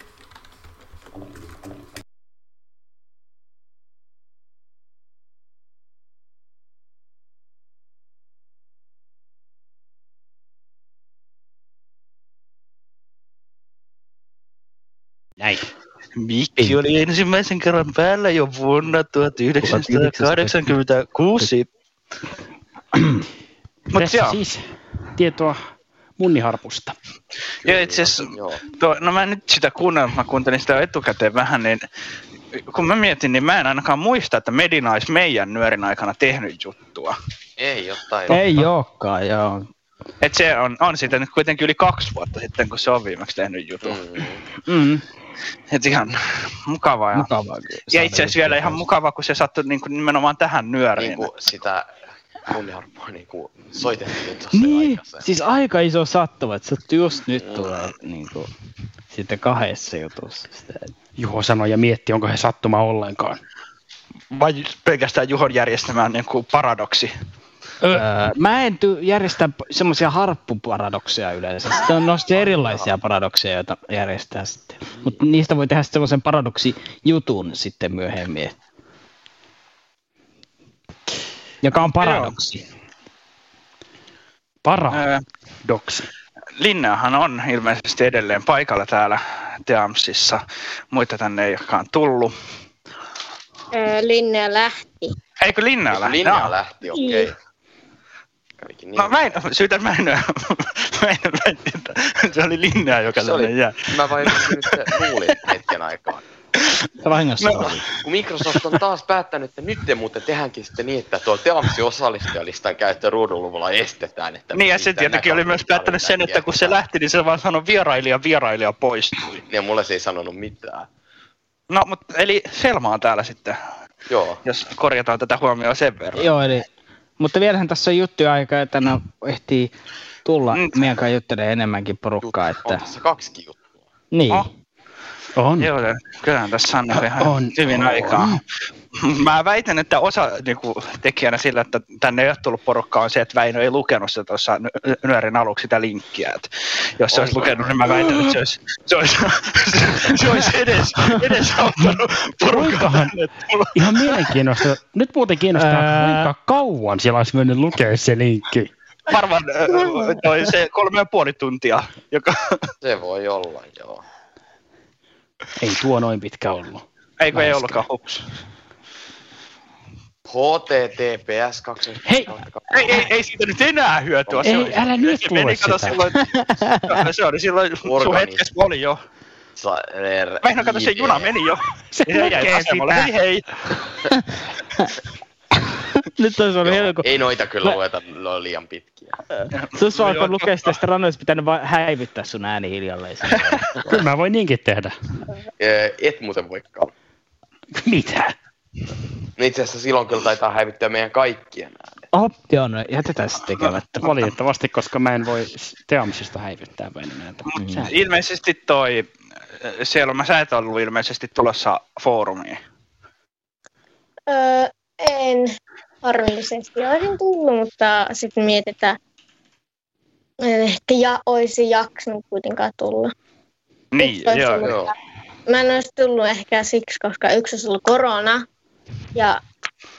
Mikki oli ensimmäisen kerran päällä jo vuonna 1986. Mut Tässä joo. siis tietoa munniharpusta. Joo, itse asiassa, tuo, no mä en nyt sitä kuunnellut, mä kuuntelin sitä etukäteen vähän, niin kun mä mietin, niin mä en ainakaan muista, että Medina olisi meidän nyörin aikana tehnyt juttua. Ei jotain. Ei olekaan, joo. Et se on, on siitä nyt kuitenkin yli kaksi vuotta sitten, kun se on viimeksi tehnyt jutun. Mm. Mm. Et ihan mukavaa. Ja, Mukavaa kyllä. ja itse asiassa vielä ihan mukavaa, kun se sattui niin kuin nimenomaan tähän nyöriin. Niinku sitä munniharppua niinku soitettiin tuossa Niin, siis aika iso sattuma, että se just nyt tulee niin kuin, sitten kahdessa jutussa. Sitä. Juho sanoi ja mietti, onko he sattuma ollenkaan. Vai pelkästään Juhon järjestämään niin kuin paradoksi. Öö, mä en ty- järjestä semmoisia harppuparadokseja yleensä. Sitten on nosti erilaisia paradokseja, joita järjestää sitten. Mutta niistä voi tehdä semmoisen paradoksi-jutun sitten myöhemmin. Joka on paradoksi. Paradoksi. Linneahan on ilmeisesti edelleen paikalla täällä Teamsissa. Muita tänne ei olekaan tullut. Öö, Linnea lähti. Eikö Linnea lähti? Linnea lähti, okei. Kävikin niin. No mä en, syytän mä en, mä en, mä en että se oli Linnea, joka Se oli, jää. mä vain nyt luulin hetken aikaa. Vahingossa No. oli. Kun Microsoft on taas päättänyt, että nyt te muuten tehdäänkin sitten niin, että tuo Teamsi osallistujalistan käyttö ruudunluvulla estetään. Että Niin ja se tietenkin oli myös päättänyt sen, että kun se lähti, niin se vaan sanoi vierailija, vierailija poistui. Ja mulle se ei sanonut mitään. No, mutta eli Selma on täällä sitten, Joo. jos korjataan tätä huomioon sen verran. Joo, eli, mutta vielähän tässä on juttuja aika, että ne ehtii tulla mm. meidän kanssa juttelemaan enemmänkin porukkaa. Että... On tässä kaksikin juttua. Niin. Oh. On. Joo, kyllähän tässä on ihan On. hyvin On. aikaa. Mä väitän, että osa niin kuin, tekijänä sillä, että tänne ei ole tullut porukkaa, on se, että Väinö ei lukenut sitä tuossa ny- nyörin aluksi sitä linkkiä. Että jos se olisi lukenut, niin mä väitän, että se olisi, se olisi, se olisi edes, edes auttanut porukkaa. Ihan mielenkiinnosta. Nyt muuten kiinnostaa, kuinka kauan siellä olisi mennyt lukea se linkki. Varmaan toi se kolme ja puoli tuntia, joka Se voi olla, joo. Ei tuo noin pitkä ollut. eikö ei ollutkaan hups. HTTPS 2. Hei! Ei, ei, ei siitä nyt enää hyötyä. Ei, se oli, älä nyt kato, sitä. Silloin, se oli silloin, sun hetkessä oli jo. Väinö, kato, se juna meni jo. Se Se jäi asemalle. Hei hei. Nyt olisi ollut kun... Ei noita kyllä Mä- lueta, ne on liian pitkiä. Se olisi alkanut lukea sitä, sitten rannoissa pitänyt vaan häivyttää sun ääni hiljalleen. Kyllä mä voin niinkin tehdä. Et muuten voikaan. Mitä? No itse asiassa silloin kyllä taitaa häivyttää meidän kaikkien äänet. Oh, joo, no jätetään se tekemättä. Valitettavasti, koska mä en voi Teamsista häivyttää välineeltä. Mm. Ilmeisesti toi, siellä mä sä et ollut ilmeisesti tulossa foorumiin. Öö, en harmillisesti olisin tullut, mutta sitten mietitään, ehkä ja olisi jaksanut kuitenkaan tulla. Niin, joo, joo. Mä en olisi tullut ehkä siksi, koska yksi olisi ollut korona ja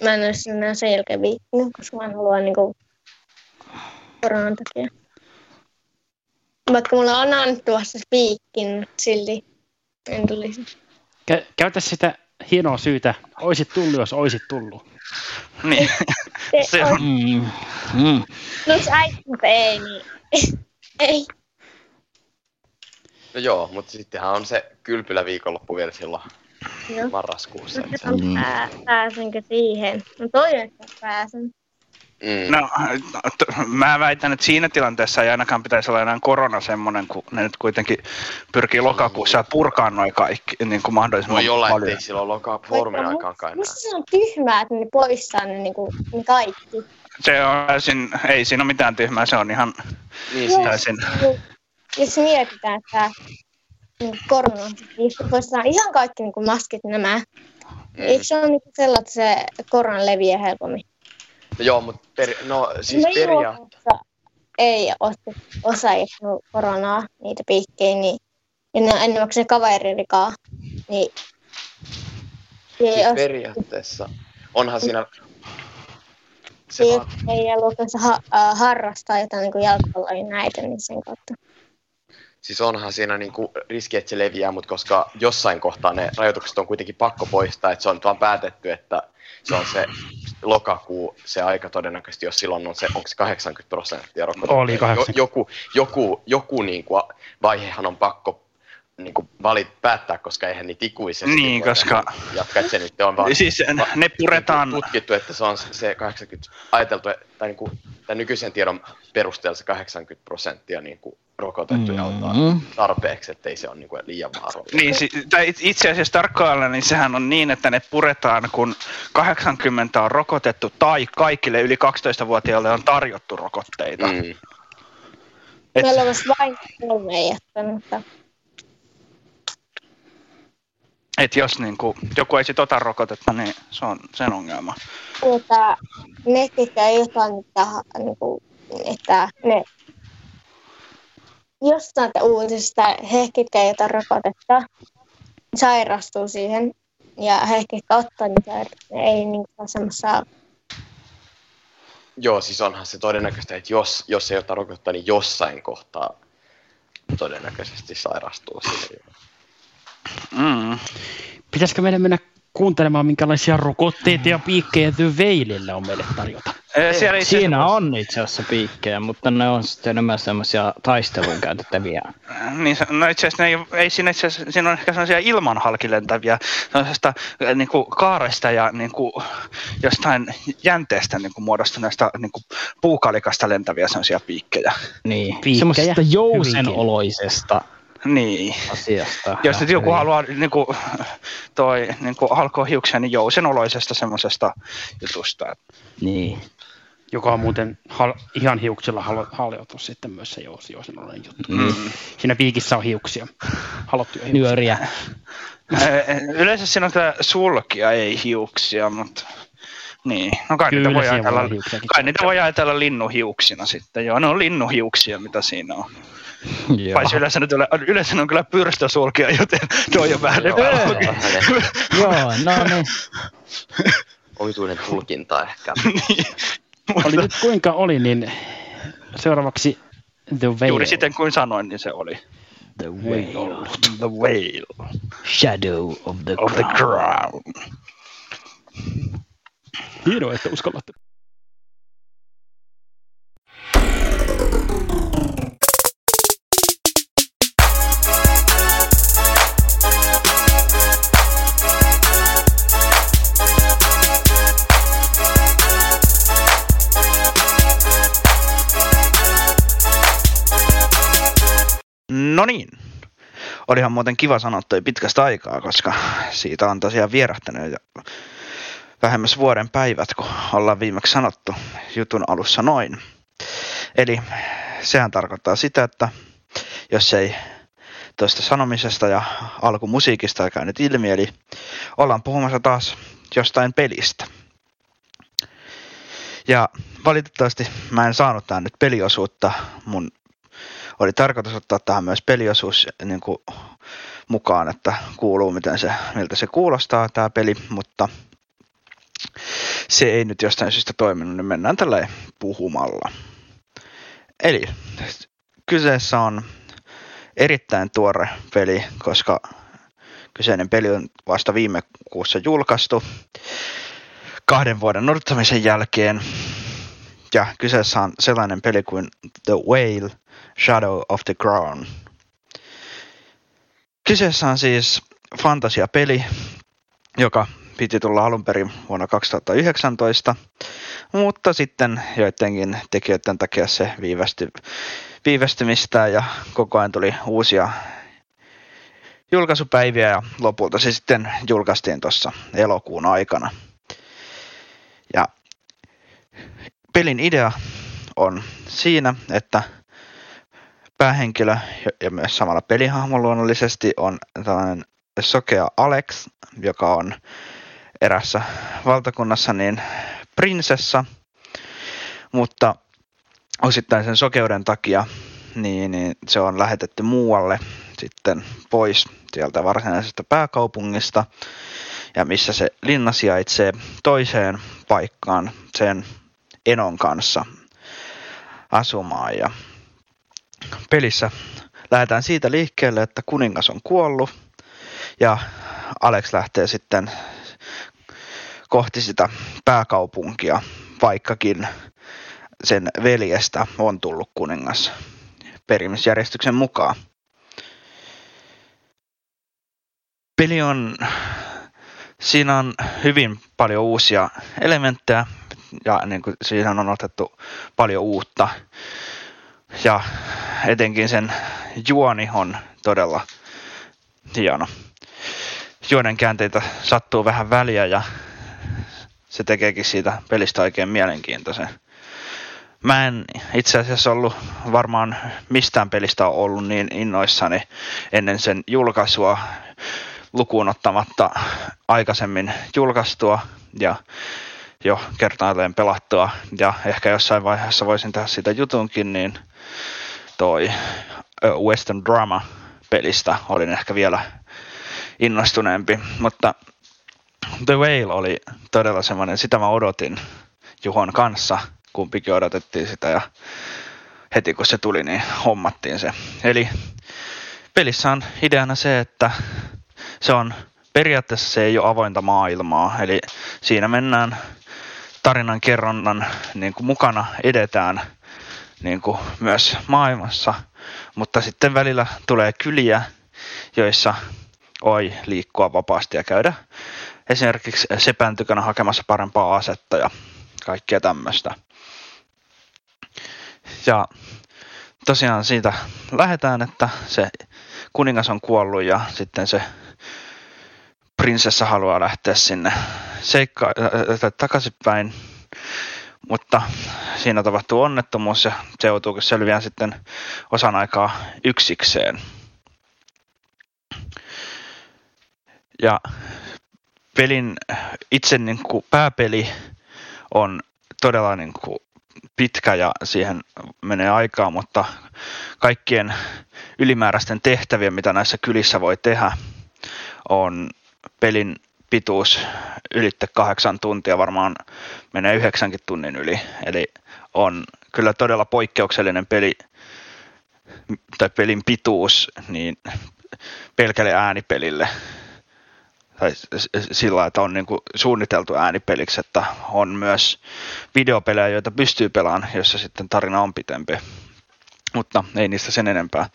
mä en olisi enää sen jälkeen viittinyt, koska mä en halua niinku koronan takia. Vaikka mulla on annettu vasta spiikkin, mutta silti en tulisi. Kä- käytä sitä hienoa syytä. Oisit tullut, jos oisit tullut. Niin. Se on- Mm. Mm. No mutta ei, niin ei. No joo, mutta sittenhän on se kylpylä viikonloppu vielä silloin Joo. marraskuussa. se- Mm. Pää, pääsenkö siihen? No toivon, että pääsen. Mm. No, t- mä väitän, että siinä tilanteessa ei ainakaan pitäisi olla enää korona semmoinen, kun ne nyt kuitenkin pyrkii lokakuussa purkaa noin kaikki niin kuin mahdollisimman Voi olla, paljon. ettei silloin Vaikka aikaankaan enää. Musta se on tyhmää, että ne poistaa ne, niinku, ne kaikki. Se on täysin, ei siinä ole mitään tyhmää, se on ihan niin, täysin. Jos mietitään, että niinku korona niin poistetaan ihan kaikki niinku maskit nämä. Mm. Eikö se ole niinku sellainen, että se korona leviää helpommin? No joo, mutta per, no siis Meidän peria... luokassa ei osaajat koronaa, niitä piikkejä, niin ja ne on enimmäkseen kaveririkaa, niin ei Siis ole periaatteessa onhan siinä... Se se, vaan, meidän luokassa ha, äh, harrastaa jotain niin jalkapalloa ja näitä, niin sen kautta. Siis onhan siinä niinku riski, että se leviää, mutta koska jossain kohtaa ne rajoitukset on kuitenkin pakko poistaa, että se on vaan päätetty, että se on se lokakuu se aika todennäköisesti, jos silloin on se, onko se 80 prosenttia rokotettu. Oli 80. Jo, joku joku, joku niinku vaihehan on pakko niinku valit, päättää, koska eihän niitä ikuisesti Niin, koska- jatkaa, että se nyt on vaan Siis ne puretaan, tutkittu, että se on se 80, ajateltu, tai niinku, tämän nykyisen tiedon perusteella se 80 prosenttia niinku rokotettuja Mm. on tarpeeksi, ettei se ole niinku liian vaarallista. Niin, si- tai it- itse asiassa tarkkailla, niin sehän on niin, että ne puretaan, kun 80 on rokotettu tai kaikille yli 12-vuotiaille on tarjottu rokotteita. Mm. Et, Meillä olisi vain kolme jättänyt, mutta et jos niin kuin, joku ei sit ota rokotetta, niin se on sen ongelma. tuota, ne, ketkä ei ota niitä, niin kuin, että ne jostain uutisista, he, ketkä ei ota rokotetta, sairastuu siihen. Ja he, ketkä ottaa, niin sairastuu. Ei niin kuin, semmoista Joo, siis onhan se todennäköistä, että jos, jos ei ota rokotetta, niin jossain kohtaa todennäköisesti sairastuu siihen. Mm. Pitäisikö meidän mennä kuuntelemaan, minkälaisia rokotteita ja piikkejä The Veilillä on meille tarjota? Siellä itse Siinä on itse asiassa piikkejä, mutta ne on sitten enemmän semmoisia taisteluun käytettäviä. Niin, se- no itse asiassa ne ei, ei siinä itse asiassa, siinä on ehkä sellaisia ilmanhalkilentäviä, sellaisesta niin kuin kaaresta ja niin kuin, jostain jänteestä niin kuin muodostuneesta niin kuin puukalikasta lentäviä sellaisia piikkejä. Niin, Piikkejä. semmoisesta jousenoloisesta Niin. asiasta. Jos Ja nyt joku hyvin- haluaa niin kuin, toi, niin kuin halkoa hiuksia, niin jousenoloisesta semmoisesta jutusta. Niin. Joka on muuten hal- ihan hiuksilla halo- haljoitu sitten myös se jousi, jousenolainen juttu. Mm. Siinä piikissä on hiuksia. Halottuja hiuksia. Nyöriä. Yleensä siinä on kyllä sulkia, ei hiuksia, mutta niin. No kai, Kyllä niitä voi, voi ajatella, hiuksiakin. kai niitä voi ajatella linnuhiuksina sitten. Joo, ne on linnuhiuksia, mitä siinä on. Joo. Paitsi yleensä, nyt yle, yleensä on kyllä pyrstösulkia, joten ne on jo vähän epälooginen. Joo, no niin. Omituinen tulkinta ehkä. Oli nyt kuinka oli, niin seuraavaksi The Veil. Juuri siten kuin sanoin, niin se oli. The Whale. The Whale. Shadow of the Of the Crown. Crown. Hienoa, että uskallatte. No niin. Olihan muuten kiva sanoa toi pitkästä aikaa, koska siitä on tosiaan vierähtänyt jo vähemmäs vuoden päivät, kun ollaan viimeksi sanottu jutun alussa noin. Eli sehän tarkoittaa sitä, että jos ei tuosta sanomisesta ja alkumusiikista käynyt ilmi, eli ollaan puhumassa taas jostain pelistä. Ja valitettavasti mä en saanut tähän nyt peliosuutta. Mun oli tarkoitus ottaa tähän myös peliosuus niin kuin, mukaan, että kuuluu miten se, miltä se kuulostaa tämä peli, mutta se ei nyt jostain syystä toiminut, niin mennään tällä puhumalla. Eli kyseessä on erittäin tuore peli, koska kyseinen peli on vasta viime kuussa julkaistu kahden vuoden odottamisen jälkeen. Ja kyseessä on sellainen peli kuin The Whale Shadow of the Crown. Kyseessä on siis fantasiapeli, joka piti tulla alun perin vuonna 2019, mutta sitten joidenkin tekijöiden takia se viivästy, viivästymistä ja koko ajan tuli uusia julkaisupäiviä ja lopulta se sitten julkaistiin tuossa elokuun aikana. Ja pelin idea on siinä, että päähenkilö ja myös samalla pelihahmo luonnollisesti on tällainen sokea Alex, joka on erässä valtakunnassa niin prinsessa, mutta osittain sen sokeuden takia niin, niin se on lähetetty muualle sitten pois sieltä varsinaisesta pääkaupungista ja missä se linna sijaitsee toiseen paikkaan sen Enon kanssa asumaan. Ja pelissä lähdetään siitä liikkeelle, että kuningas on kuollut ja Alex lähtee sitten kohti sitä pääkaupunkia, vaikkakin sen veljestä on tullut kuningas perimisjärjestyksen mukaan. Peli on, siinä on hyvin paljon uusia elementtejä ja niin kuin siinä on otettu paljon uutta. Ja etenkin sen juoni on todella hieno. Juonen käänteitä sattuu vähän väliä ja se tekeekin siitä pelistä oikein mielenkiintoisen. Mä en itse asiassa ollut varmaan mistään pelistä ollut niin innoissani ennen sen julkaisua lukuun ottamatta aikaisemmin julkaistua ja jo kertaalleen pelattua. Ja ehkä jossain vaiheessa voisin tehdä siitä jutunkin, niin toi Western Drama pelistä olin ehkä vielä innostuneempi. Mutta The Whale oli todella semmoinen, sitä mä odotin Juhon kanssa, kumpikin odotettiin sitä ja heti kun se tuli, niin hommattiin se. Eli pelissä on ideana se, että se on periaatteessa se ei ole avointa maailmaa, eli siinä mennään tarinan kerronnan niin kuin mukana edetään niin kuin myös maailmassa, mutta sitten välillä tulee kyliä, joissa oi liikkua vapaasti ja käydä esimerkiksi sepän tykönä hakemassa parempaa asetta ja kaikkea tämmöistä. Ja tosiaan siitä lähdetään, että se kuningas on kuollut ja sitten se prinsessa haluaa lähteä sinne seikka- äh, takaisinpäin, mutta siinä tapahtuu onnettomuus ja se joutuu selviään sitten osan aikaa yksikseen. Ja pelin itse niin kuin pääpeli on todella niin kuin pitkä ja siihen menee aikaa, mutta kaikkien ylimääräisten tehtävien, mitä näissä kylissä voi tehdä, on pelin pituus ylitte kahdeksan tuntia, varmaan menee yhdeksänkin tunnin yli. Eli on kyllä todella poikkeuksellinen peli, tai pelin pituus, niin pelkälle äänipelille tai sillä, että on niin kuin suunniteltu äänipeliksi, että on myös videopelejä, joita pystyy pelaamaan, jossa sitten tarina on pitempi. Mutta ei niistä sen enempää.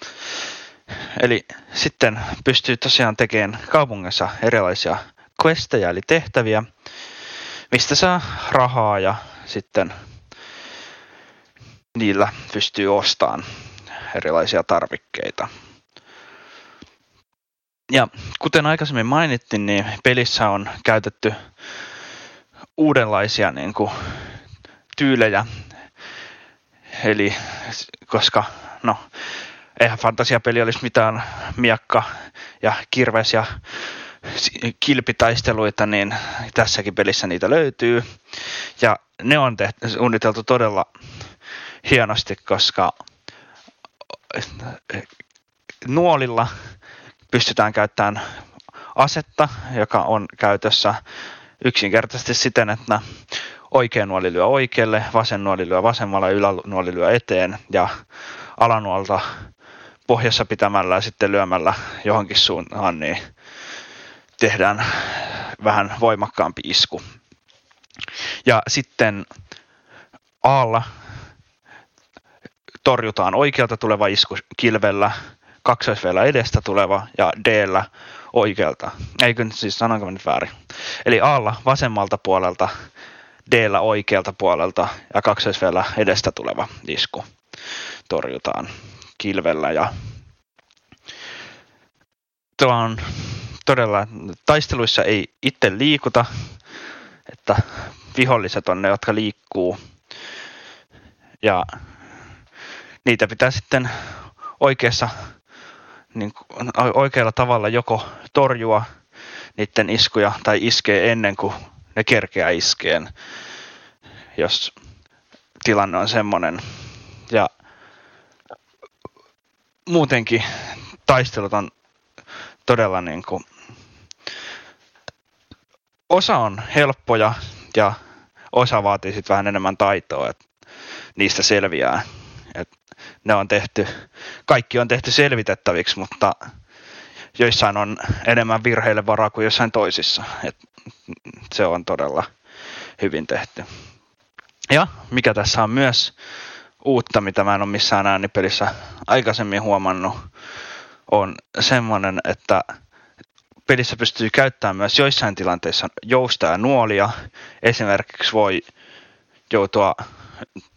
Eli sitten pystyy tosiaan tekemään kaupungissa erilaisia questeja eli tehtäviä, mistä saa rahaa ja sitten niillä pystyy ostamaan erilaisia tarvikkeita. Ja kuten aikaisemmin mainittiin, niin pelissä on käytetty uudenlaisia niin kuin, tyylejä. Eli koska no, eihän fantasiapeli olisi mitään miakka ja kirves ja kilpitaisteluita, niin tässäkin pelissä niitä löytyy. Ja ne on tehty, suunniteltu todella hienosti, koska nuolilla pystytään käyttämään asetta, joka on käytössä yksinkertaisesti siten, että oikea nuoli lyö oikealle, vasen nuoli lyö vasemmalle, ylänuoli lyö eteen ja alanuolta pohjassa pitämällä ja sitten lyömällä johonkin suuntaan, niin tehdään vähän voimakkaampi isku. Ja sitten Aalla torjutaan oikealta tuleva isku kilvellä, kaksoisveellä edestä tuleva ja d oikealta. Eikö nyt siis sanonko nyt väärin? Eli Aalla vasemmalta puolelta, d oikealta puolelta ja kaksoisveellä edestä tuleva isku torjutaan kilvellä ja tuo on todella, taisteluissa ei itse liikuta, että viholliset on ne, jotka liikkuu ja niitä pitää sitten oikeassa, niin oikealla tavalla joko torjua niiden iskuja tai iskee ennen kuin ne kerkeää iskeen, jos tilanne on semmoinen. Ja muutenkin taistelut on todella niin kuin, osa on helppoja ja osa vaatii sitten vähän enemmän taitoa, että niistä selviää. Et ne on tehty, kaikki on tehty selvitettäviksi, mutta joissain on enemmän virheille varaa kuin jossain toisissa. Et se on todella hyvin tehty. Ja mikä tässä on myös uutta, mitä mä en ole missään äänipelissä aikaisemmin huomannut, on semmoinen, että pelissä pystyy käyttämään myös joissain tilanteissa jousta ja nuolia. Esimerkiksi voi joutua,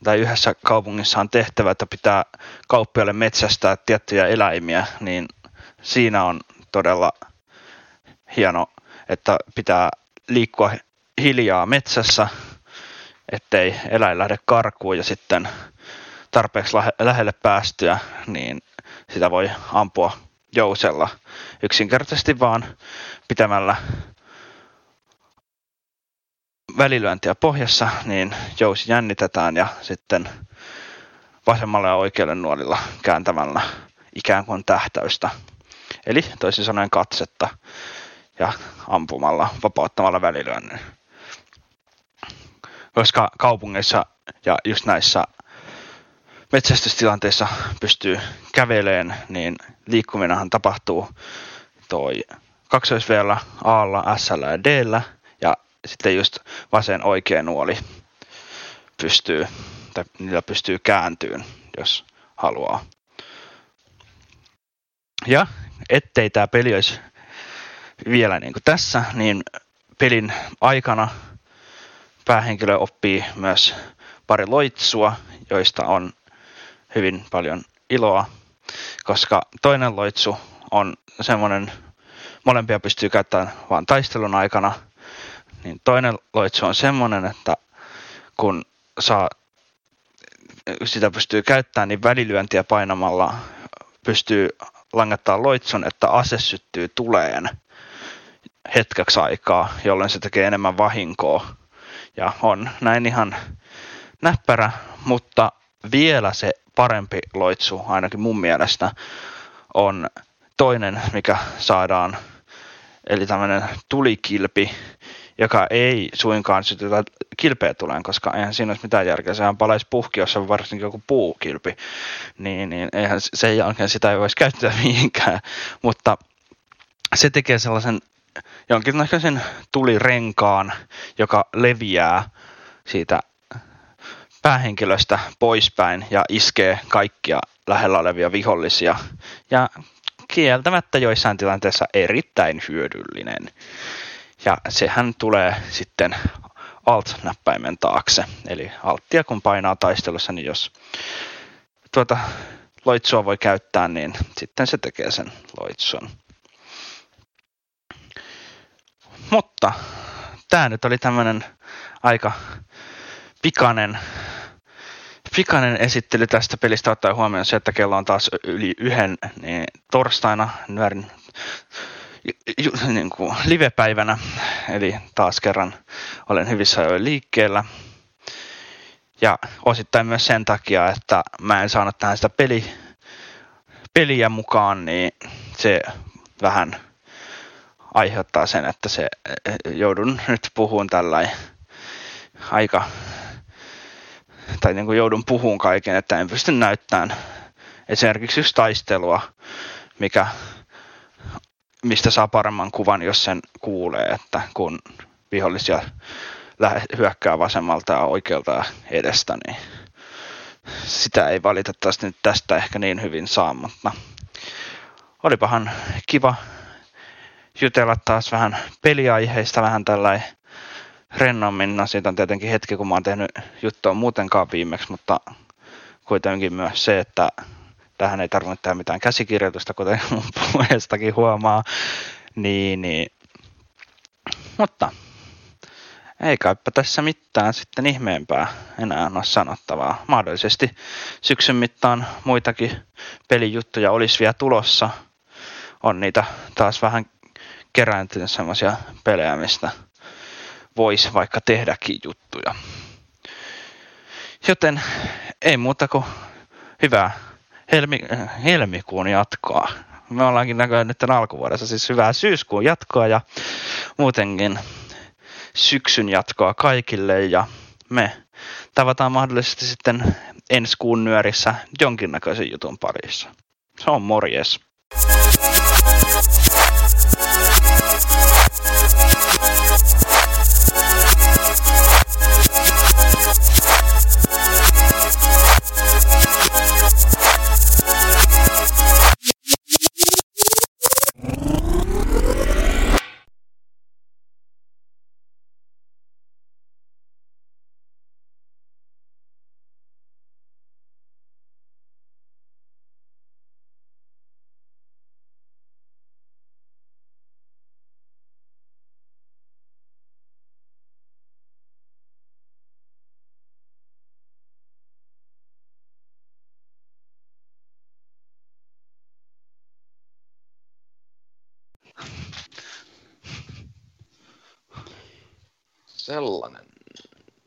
tai yhdessä kaupungissa on tehtävä, että pitää kauppialle metsästää tiettyjä eläimiä, niin siinä on todella hieno, että pitää liikkua hiljaa metsässä, ettei eläin lähde karkuun ja sitten tarpeeksi lähelle päästyä, niin sitä voi ampua jousella yksinkertaisesti vaan pitämällä välilyöntiä pohjassa, niin jousi jännitetään ja sitten vasemmalle ja oikealle nuolilla kääntämällä ikään kuin tähtäystä. Eli toisin sanoen katsetta ja ampumalla, vapauttamalla välilyönnin. Koska kaupungeissa ja just näissä metsästystilanteissa pystyy käveleen, niin liikkuminenhan tapahtuu toi kaksoisveellä, Aalla, S ja D ja sitten just vasen oikea nuoli pystyy, tai niillä pystyy kääntyyn, jos haluaa. Ja ettei tämä peli olisi vielä niin kuin tässä, niin pelin aikana päähenkilö oppii myös pari loitsua, joista on hyvin paljon iloa, koska toinen loitsu on semmoinen, molempia pystyy käyttämään vain taistelun aikana, niin toinen loitsu on semmoinen, että kun saa, sitä pystyy käyttämään, niin välilyöntiä painamalla pystyy langettaa loitsun, että ase syttyy tuleen hetkeksi aikaa, jolloin se tekee enemmän vahinkoa. Ja on näin ihan näppärä, mutta vielä se parempi loitsu, ainakin mun mielestä, on toinen, mikä saadaan, eli tämmöinen tulikilpi, joka ei suinkaan sytytä kilpeä tuleen, koska eihän siinä olisi mitään järkeä. Sehän palaisi puhki, jos on varsinkin joku puukilpi, niin, niin eihän sen jälkeen sitä ei voisi käyttää mihinkään. Mutta se tekee sellaisen jonkinlaisen tulirenkaan, joka leviää siitä päähenkilöstä poispäin ja iskee kaikkia lähellä olevia vihollisia. Ja kieltämättä joissain tilanteissa erittäin hyödyllinen. Ja sehän tulee sitten Alt-näppäimen taakse. Eli Alttia kun painaa taistelussa, niin jos tuota loitsua voi käyttää, niin sitten se tekee sen loitsun. Mutta tämä nyt oli tämmöinen aika pikainen, pikainen esittely tästä pelistä ottaa huomioon se, että kello on taas yli yhden niin torstaina nyörin ju, niin kuin livepäivänä, eli taas kerran olen hyvissä ajoin liikkeellä. Ja osittain myös sen takia, että mä en saanut tähän sitä peli, peliä mukaan, niin se vähän aiheuttaa sen, että se joudun nyt puhumaan tällä aika, tai niin kuin joudun puhumaan kaiken, että en pysty näyttämään esimerkiksi just taistelua, mikä, mistä saa paremman kuvan, jos sen kuulee, että kun vihollisia hyökkää vasemmalta ja oikealta edestä, niin sitä ei valitettavasti nyt tästä ehkä niin hyvin saa, mutta olipahan kiva jutella taas vähän peliaiheista vähän tällainen rennommin. No siitä on tietenkin hetki, kun mä oon tehnyt juttua muutenkaan viimeksi, mutta kuitenkin myös se, että tähän ei tarvitse tehdä mitään käsikirjoitusta, kuten mun puheestakin huomaa. Niin, niin. Mutta ei kaipa tässä mitään sitten ihmeempää enää ole sanottavaa. Mahdollisesti syksyn mittaan muitakin pelijuttuja olisi vielä tulossa. On niitä taas vähän kerääntynyt semmoisia pelejä, mistä voisi vaikka tehdäkin juttuja. Joten ei muuta kuin hyvää helmi, helmikuun jatkoa. Me ollaankin näköjään nyt alkuvuodessa, siis hyvää syyskuun jatkoa ja muutenkin syksyn jatkoa kaikille ja me tavataan mahdollisesti sitten ensi kuun nyörissä jonkinnäköisen jutun parissa. Se on morjes.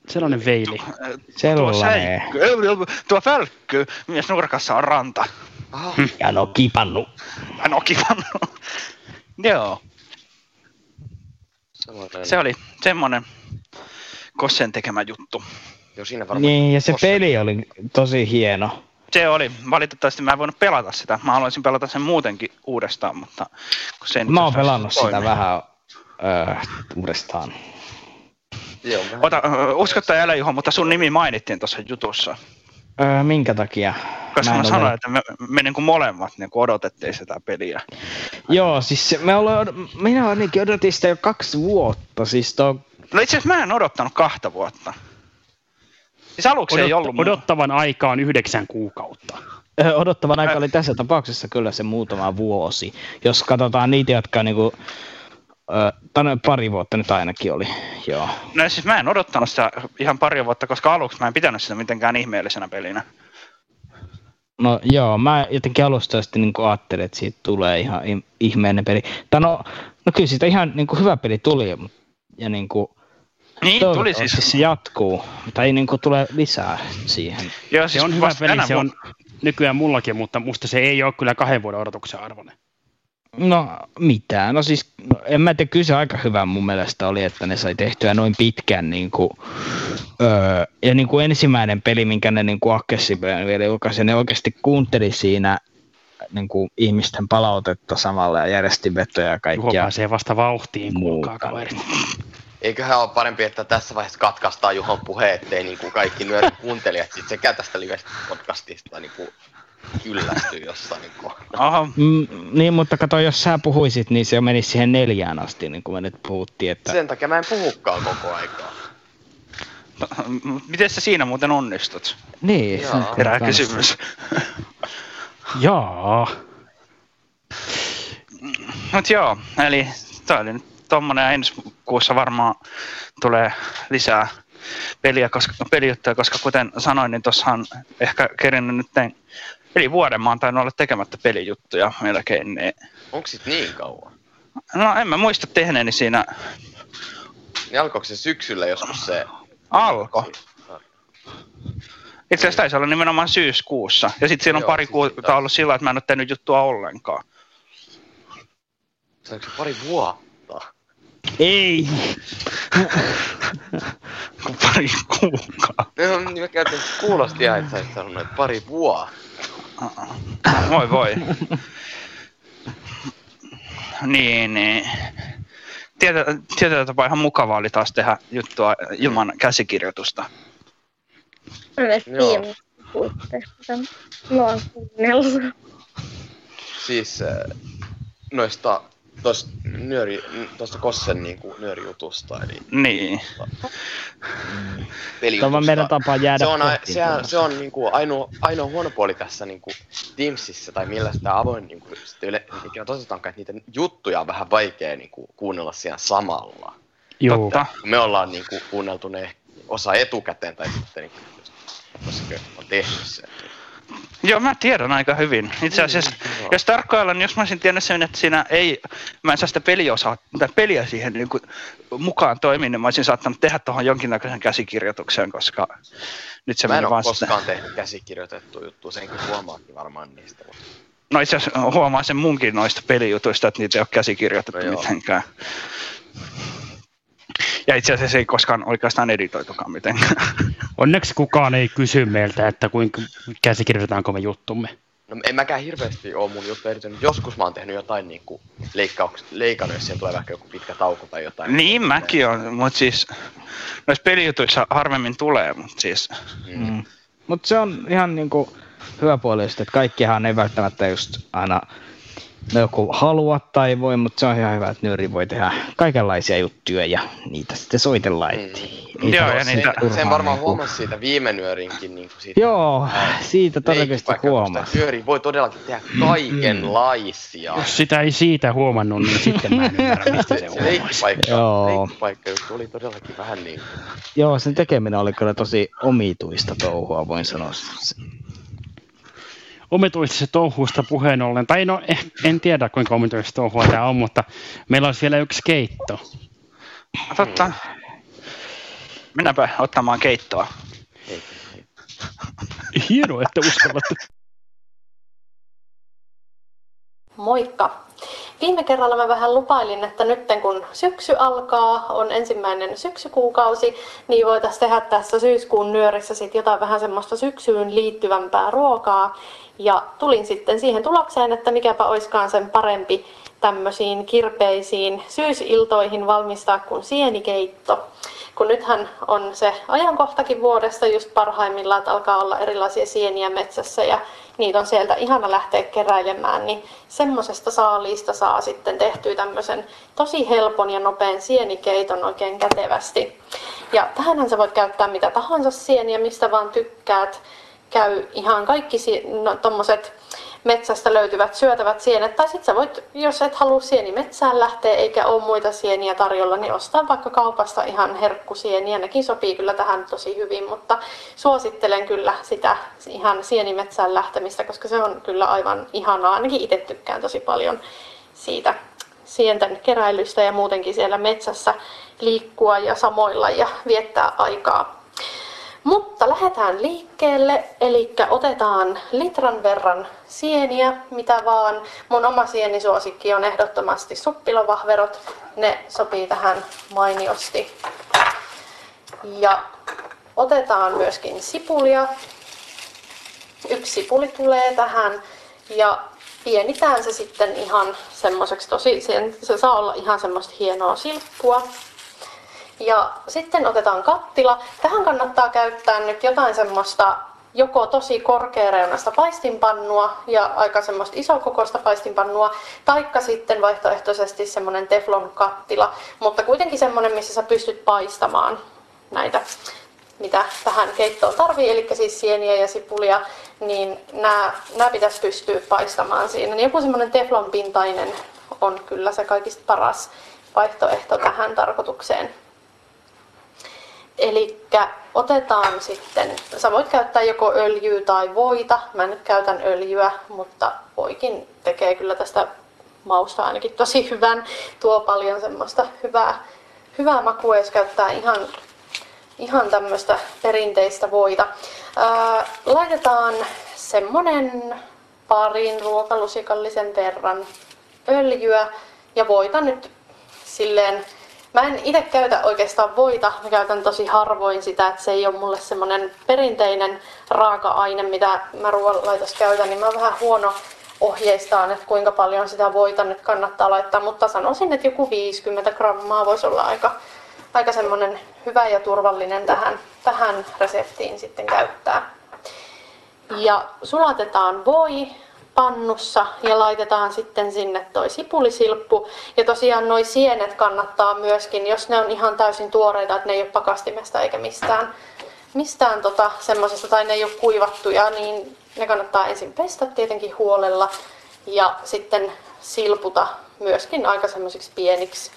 Sellainen veili. Tuo, säikky, tuo fälkky, mies nurkassa on ranta. Ja no kipannu. Ja no kipannu. Joo. Sellainen. Se oli semmonen Kossen tekemä juttu. Joo, siinä varmaan. Niin, ja se peli oli tosi hieno. Se oli. Valitettavasti mä en voinut pelata sitä. Mä haluaisin pelata sen muutenkin uudestaan, mutta kun se Mä oon pelannut sitä toimi. vähän öö, uudestaan. Joo, Ota, usko tai älä Juho, mutta sun nimi mainittiin tuossa jutussa. Öö, minkä takia? Koska mä, en sanoin, ole- että me, me niin kuin molemmat niin kuin odotettiin sitä peliä. Joo, siis se- me ollaan, minä ainakin odotin sitä jo kaksi vuotta. Siis to, No itse asiassa mä en odottanut kahta vuotta. Siis aluksi ei ollut... Odottavan aika on yhdeksän kuukautta. Odottavan aika oli tässä tapauksessa kyllä se muutama vuosi. Jos katsotaan niitä, jotka niinku, tai no, pari vuotta nyt ainakin oli, joo. No siis mä en odottanut sitä ihan pari vuotta, koska aluksi mä en pitänyt sitä mitenkään ihmeellisenä pelinä. No joo, mä jotenkin alusta asti niin ajattelin, että siitä tulee ihan ihmeellinen peli. Tai no, no kyllä siitä ihan niin kuin hyvä peli tuli, ja niin kuin, Niin, tuli siis. se jatkuu, tai niin kuin tulee lisää siihen. Joo, Se on hyvä peli, se on nykyään mullakin, mutta musta se ei ole kyllä kahden vuoden odotuksen arvoinen. No mitään, no siis no, en mä tiedä, kyllä se aika hyvä mun mielestä oli, että ne sai tehtyä noin pitkän niin kuin, öö, ja niin kuin ensimmäinen peli, minkä ne niin kuin aggressiivinen vielä julkaisi, ne oikeasti kuunteli siinä niin kuin, ihmisten palautetta samalla ja järjestinvetoja ja Juho kaikkia. pääsee vasta vauhtiin, kuulkaa kaverit. Eiköhän ole parempi, että tässä vaiheessa katkaistaan Juhon puhe, ettei niin kuin kaikki nyörin kuuntelijat sit sekä tästä livestä podcastista niin kuin kyllästyy jossain niin kohtaa. Aha. Mm, niin, mutta kato, jos sä puhuisit, niin se jo menisi siihen neljään asti, niin kuin me nyt puhuttiin. Että... Sen takia mä en puhukaan koko aikaa. Miten sä siinä muuten onnistut? Niin, se on Herää kysymys. Jaa. Mut joo, eli toi oli nyt tommonen ja ensi kuussa varmaan tulee lisää peliä, koska, pelijuttuja, koska kuten sanoin, niin tuossa on ehkä kerinnyt nyt eli vuoden mä oon tainnut olla tekemättä pelijuttuja melkein. Niin... Onko sit niin kauan? No en mä muista tehneeni siinä Niin alkoiko se syksyllä joskus se? alko. Itse asiassa taisi olla nimenomaan syyskuussa. Ja sitten siinä on Joo, pari sit kuukautta ollut sillä, että mä en ole tehnyt juttua ollenkaan. Se pari vuotta? Ei! pari kuukautta. No, niin mä käytin, kuulosti ihan, että sä olisit sanonut, että pari vuotta. Voi voi. niin, niin. Tietyllä, tietyllä tapaa ihan mukavaa oli taas tehdä juttua ilman käsikirjoitusta. Joo. Mä oon kuunnellut. Siis äh, noista tosta, nyöri, tosta Kossen niinku nyörijutusta, eli Niin. pelijutusta. Tämä on meidän tapa jäädä se on, se, on, se on niinku ainoa, ainoa huono puoli tässä niinku Teamsissa tai millä sitä avoin niinku, sitten yle, ikinä toteutankaan, että niitä juttuja on vähän vaikea niinku, kuunnella siellä samalla. Joo. Me ollaan niinku, kuunneltu ne osa etukäteen tai sitten niinku, koska on tehnyt sen. Joo, mä tiedän aika hyvin. Itse asiassa, joo. jos tarkkaillaan, jos mä olisin tiennyt sen, että siinä ei, mä en saa sitä peliosaa, tai peliä siihen niin kuin, mukaan toimin, niin mä olisin saattanut tehdä tuohon jonkinnäköisen käsikirjoituksen, koska nyt se Mä en ole vaan koskaan sitä. tehnyt käsikirjoitettua juttua, senkin huomaakin varmaan niistä. No itse asiassa huomaa sen munkin noista pelijutuista, että niitä ei ole käsikirjoitettu No no joo. mitenkään. Ja itse asiassa ei koskaan oikeastaan editoitukaan mitenkään. Onneksi kukaan ei kysy meiltä, että kuinka käsikirjoitetaanko me juttumme. No en mäkään hirveästi ole mun juttu eritynyt. Joskus mä oon tehnyt jotain niinku leikkauks, leikannut, jos siihen tulee vaikka joku pitkä tauko tai jotain. Niin mäkin on, mutta siis noissa pelijutuissa harvemmin tulee, mutta siis... Mm. Mutta se on ihan niinku hyvä puoli että kaikkihan ei välttämättä just aina no joku halua tai voi, mutta se on ihan hyvä, että nyöri voi tehdä kaikenlaisia juttuja ja niitä sitten soitellaan. Mm. Ei Joo, ja niitä- turhaan Sen varmaan niinku- huomasi siitä viime nyörinkin. Niin kuin siitä, Joo, siitä todennäköisesti huomasi. Nyöri voi todellakin tehdä kaikenlaisia. Jos sitä ei siitä huomannut, niin sitten mä en ymmärrä, mistä se Se huomasi. leikkipaikka, Joo. leikkipaikka oli todellakin vähän niin. Joo, sen tekeminen oli kyllä tosi omituista touhua, voin sanoa. Omituisesta touhusta puheen ollen, tai no eh, en tiedä kuinka omituista touhua tämä on, mutta meillä olisi vielä yksi keitto. Totta. Mennäänpä ottamaan keittoa. Hienoa, että uskallatte. Moikka! Viime kerralla mä vähän lupailin, että nyt kun syksy alkaa, on ensimmäinen syksykuukausi, niin voitaisiin tehdä tässä syyskuun nyörissä sit jotain vähän semmoista syksyyn liittyvämpää ruokaa. Ja tulin sitten siihen tulokseen, että mikäpä oiskaan sen parempi tämmöisiin kirpeisiin syysiltoihin valmistaa kuin sienikeitto. Kun nythän on se ajankohtakin vuodesta just parhaimmillaan, että alkaa olla erilaisia sieniä metsässä ja niitä on sieltä ihana lähteä keräilemään, niin semmoisesta saaliista saa sitten tehtyä tämmöisen tosi helpon ja nopean sienikeiton oikein kätevästi. Ja tähänhän sä voit käyttää mitä tahansa sieniä, mistä vaan tykkäät. Käy ihan kaikki no, tommoset metsästä löytyvät syötävät sienet. Tai sitten sä voit, jos et halua sieni metsään lähteä eikä ole muita sieniä tarjolla, niin ostaa vaikka kaupasta ihan herkkusieniä. Nekin sopii kyllä tähän tosi hyvin, mutta suosittelen kyllä sitä ihan sienimetsään lähtemistä, koska se on kyllä aivan ihanaa. Ainakin itse tykkään tosi paljon siitä sienten keräilystä ja muutenkin siellä metsässä liikkua ja samoilla ja viettää aikaa. Mutta lähdetään liikkeelle, eli otetaan litran verran sieniä, mitä vaan. Mun oma sienisuosikki on ehdottomasti suppilovahverot. Ne sopii tähän mainiosti. Ja otetaan myöskin sipulia. Yksi sipuli tulee tähän. Ja pienitään se sitten ihan semmoiseksi tosi, se saa olla ihan semmoista hienoa silppua. Ja sitten otetaan kattila. Tähän kannattaa käyttää nyt jotain semmoista joko tosi korkeareunasta paistinpannua ja aika semmoista isokokoista paistinpannua, taikka sitten vaihtoehtoisesti semmoinen teflon kattila, mutta kuitenkin semmoinen, missä sä pystyt paistamaan näitä, mitä tähän keittoon tarvii, eli siis sieniä ja sipulia, niin nämä, nämä pitäisi pystyä paistamaan siinä. Niin joku semmoinen teflon pintainen on kyllä se kaikista paras vaihtoehto tähän tarkoitukseen. Eli otetaan sitten, sä voit käyttää joko öljyä tai voita. Mä nyt käytän öljyä, mutta voikin tekee kyllä tästä mausta ainakin tosi hyvän. Tuo paljon semmoista hyvää, hyvää makua, jos käyttää ihan, ihan tämmöistä perinteistä voita. Ää, laitetaan semmonen parin ruokalusikallisen verran öljyä ja voita nyt silleen Mä en itse käytä oikeastaan voita, mä käytän tosi harvoin sitä, että se ei ole mulle semmonen perinteinen raaka-aine, mitä mä ruoanlaitossa käytän, niin mä oon vähän huono ohjeistaan, että kuinka paljon sitä voita nyt kannattaa laittaa, mutta sanoisin, että joku 50 grammaa voisi olla aika, aika semmoinen hyvä ja turvallinen tähän, tähän reseptiin sitten käyttää. Ja sulatetaan voi pannussa ja laitetaan sitten sinne toi sipulisilppu. Ja tosiaan noi sienet kannattaa myöskin, jos ne on ihan täysin tuoreita, että ne ei ole pakastimesta eikä mistään, mistään tota semmoisesta tai ne ei ole kuivattuja, niin ne kannattaa ensin pestä tietenkin huolella ja sitten silputa myöskin aika semmoisiksi pieniksi,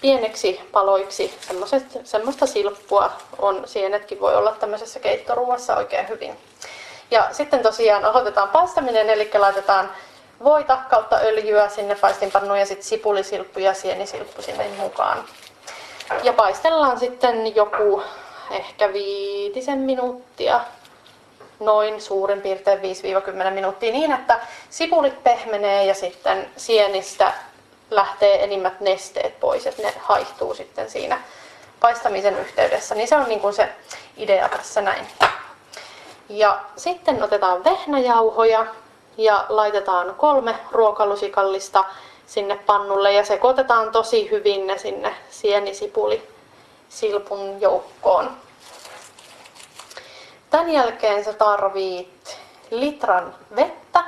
pieneksi paloiksi. Semmoiset, semmoista silppua on, sienetkin voi olla tämmöisessä keittoruuassa oikein hyvin. Ja sitten tosiaan aloitetaan paistaminen, eli laitetaan voita kautta öljyä sinne paistinpannuun ja sitten sipulisilppu ja sienisilppu sinne mukaan. Ja paistellaan sitten joku ehkä viitisen minuuttia, noin suurin piirtein 5-10 minuuttia niin, että sipulit pehmenee ja sitten sienistä lähtee enimmät nesteet pois, että ne haihtuu sitten siinä paistamisen yhteydessä. Niin se on niin kuin se idea tässä näin. Ja sitten otetaan vehnäjauhoja ja laitetaan kolme ruokalusikallista sinne pannulle ja sekoitetaan tosi hyvin ne sinne sienisipuli silpun joukkoon. Tämän jälkeen sä tarvit litran vettä,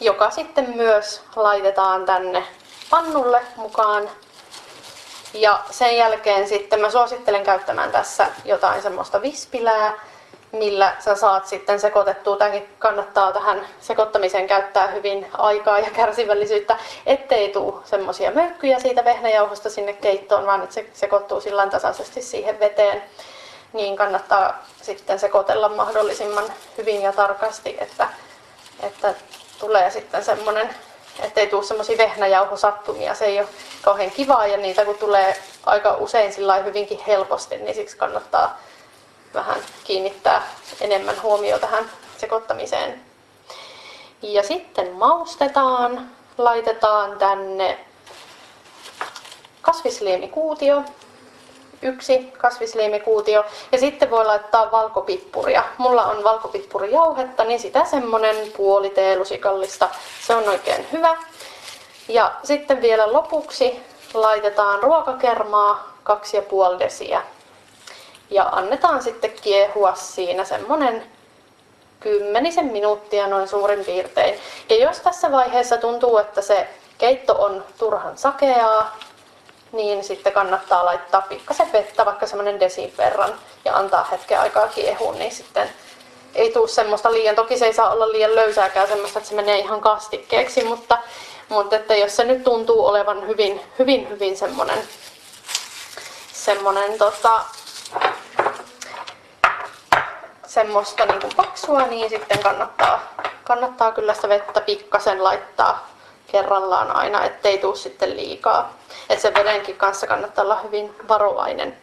joka sitten myös laitetaan tänne pannulle mukaan. Ja sen jälkeen sitten mä suosittelen käyttämään tässä jotain semmoista vispilää, millä sä saat sitten sekoitettua. Tämäkin kannattaa tähän sekoittamiseen käyttää hyvin aikaa ja kärsivällisyyttä, ettei tule semmoisia möykkyjä siitä vehnäjauhosta sinne keittoon, vaan että se sekoittuu sillä tasaisesti siihen veteen. Niin kannattaa sitten sekoitella mahdollisimman hyvin ja tarkasti, että, että tulee sitten semmoinen, ettei tule semmoisia vehnäjauhosattumia. Se ei ole kauhean kivaa ja niitä kun tulee aika usein sillä hyvinkin helposti, niin siksi kannattaa vähän kiinnittää enemmän huomioon tähän sekoittamiseen. Ja sitten maustetaan, laitetaan tänne kasvisliemikuutio, yksi kasvisliemikuutio ja sitten voi laittaa valkopippuria. Mulla on valkopippurijauhetta, niin sitä semmonen puoli teelusikallista. Se on oikein hyvä. Ja sitten vielä lopuksi laitetaan ruokakermaa 2,5 desiä ja annetaan sitten kiehua siinä semmonen kymmenisen minuuttia noin suurin piirtein. Ja jos tässä vaiheessa tuntuu, että se keitto on turhan sakeaa, niin sitten kannattaa laittaa pikkasen vettä, vaikka semmoinen desin verran, ja antaa hetken aikaa kiehua, niin sitten ei tule semmoista liian, toki se ei saa olla liian löysääkään semmoista, että se menee ihan kastikkeeksi, mutta, mutta että jos se nyt tuntuu olevan hyvin, hyvin, hyvin semmoinen, semmoinen tota, semmoista niin kuin paksua, niin sitten kannattaa, kannattaa kyllä sitä vettä pikkasen laittaa kerrallaan aina, ettei tuu sitten liikaa. Et sen vedenkin kanssa kannattaa olla hyvin varovainen.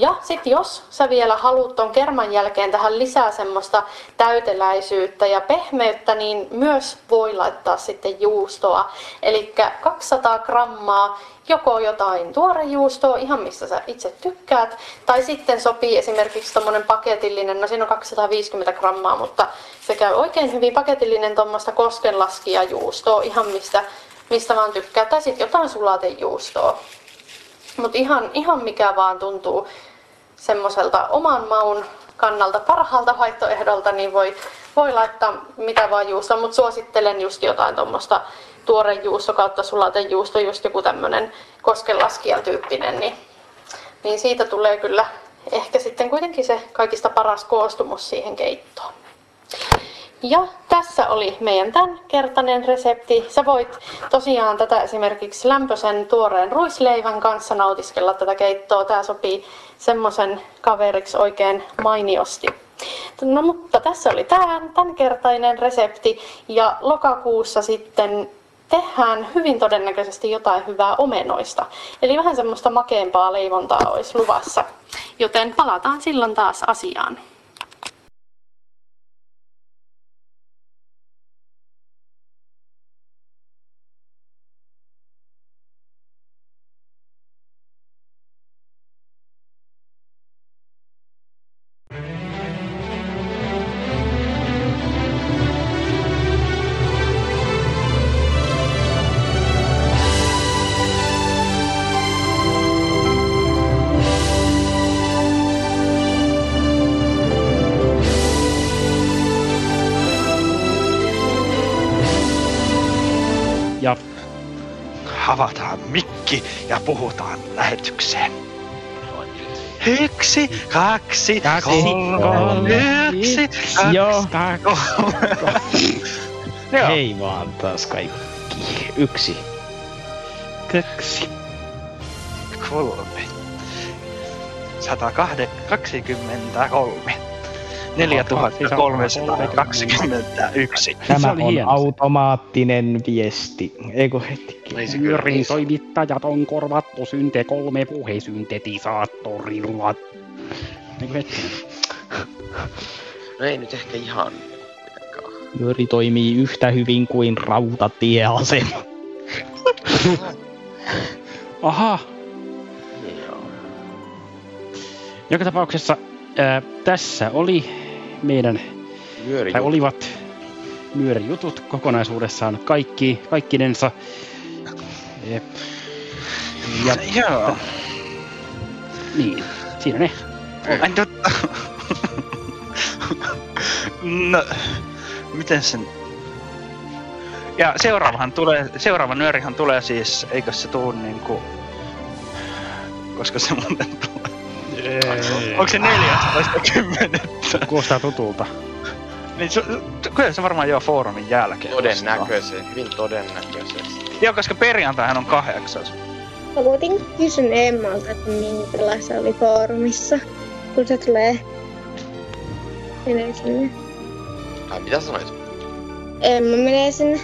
Ja sitten jos sä vielä haluat ton kerman jälkeen tähän lisää semmoista täyteläisyyttä ja pehmeyttä, niin myös voi laittaa sitten juustoa. Eli 200 grammaa joko jotain tuorejuustoa, ihan mistä sä itse tykkäät, tai sitten sopii esimerkiksi tommonen paketillinen, no siinä on 250 grammaa, mutta se käy oikein hyvin paketillinen tuommoista koskenlaskijajuustoa, ihan mistä, mistä vaan tykkää, tai sitten jotain sulatejuustoa. Mutta ihan, ihan mikä vaan tuntuu semmoiselta oman maun kannalta parhaalta vaihtoehdolta, niin voi, voi laittaa mitä vaan juustoa, mutta suosittelen just jotain tuommoista tuorejuusto kautta sulatejuusto, just joku tämmöinen koskenlaskijan tyyppinen, niin, niin siitä tulee kyllä ehkä sitten kuitenkin se kaikista paras koostumus siihen keittoon. Ja tässä oli meidän tämänkertainen resepti. Sä voit tosiaan tätä esimerkiksi lämpöisen tuoreen ruisleivän kanssa nautiskella tätä keittoa. Tämä sopii semmoisen kaveriksi oikein mainiosti. No mutta tässä oli tämä tämänkertainen resepti ja lokakuussa sitten tehdään hyvin todennäköisesti jotain hyvää omenoista. Eli vähän semmoista makeampaa leivontaa olisi luvassa. Joten palataan silloin taas asiaan. Yksi, kaksi, kolme, yksi, kaksi, Joo. kolme. Joo. Hei vaan taas kaikki. Yksi. Kaksi. Kolme. 123. 4321. Tämä on automaattinen viesti. Eikö heti? Pyörin toimittajat on korvattu synte kolme puhesyntetisaattorilla. Niin hetkinen. No ei nyt ehkä ihan. Nyöri toimii yhtä hyvin kuin rautatieasema. Aha. Joka tapauksessa ää, tässä oli meidän, tai Nyörijutut. olivat nyörijutut kokonaisuudessaan kaikki, kaikkinensa. Jep. Ja, Joo. Niin, siinä ne. Ai totta. No, miten sen... Ja seuraavahan tulee, seuraava nyörihan tulee siis, eikö se tuu niinku... Koska se muuten tulee. Onko se 14.10. Kuulostaa tutulta. Niin su, su- kyllä se varmaan jo foorumin jälkeen. Todennäköisesti, hyvin todennäköisesti. Joo, koska perjantaihan on kahdeksas. Mä kuitenkin kysyn Emmalta, että minkälaista oli foorumissa, kun se tulee menee sinne. Ai mitä sanoit? Emma menee sinne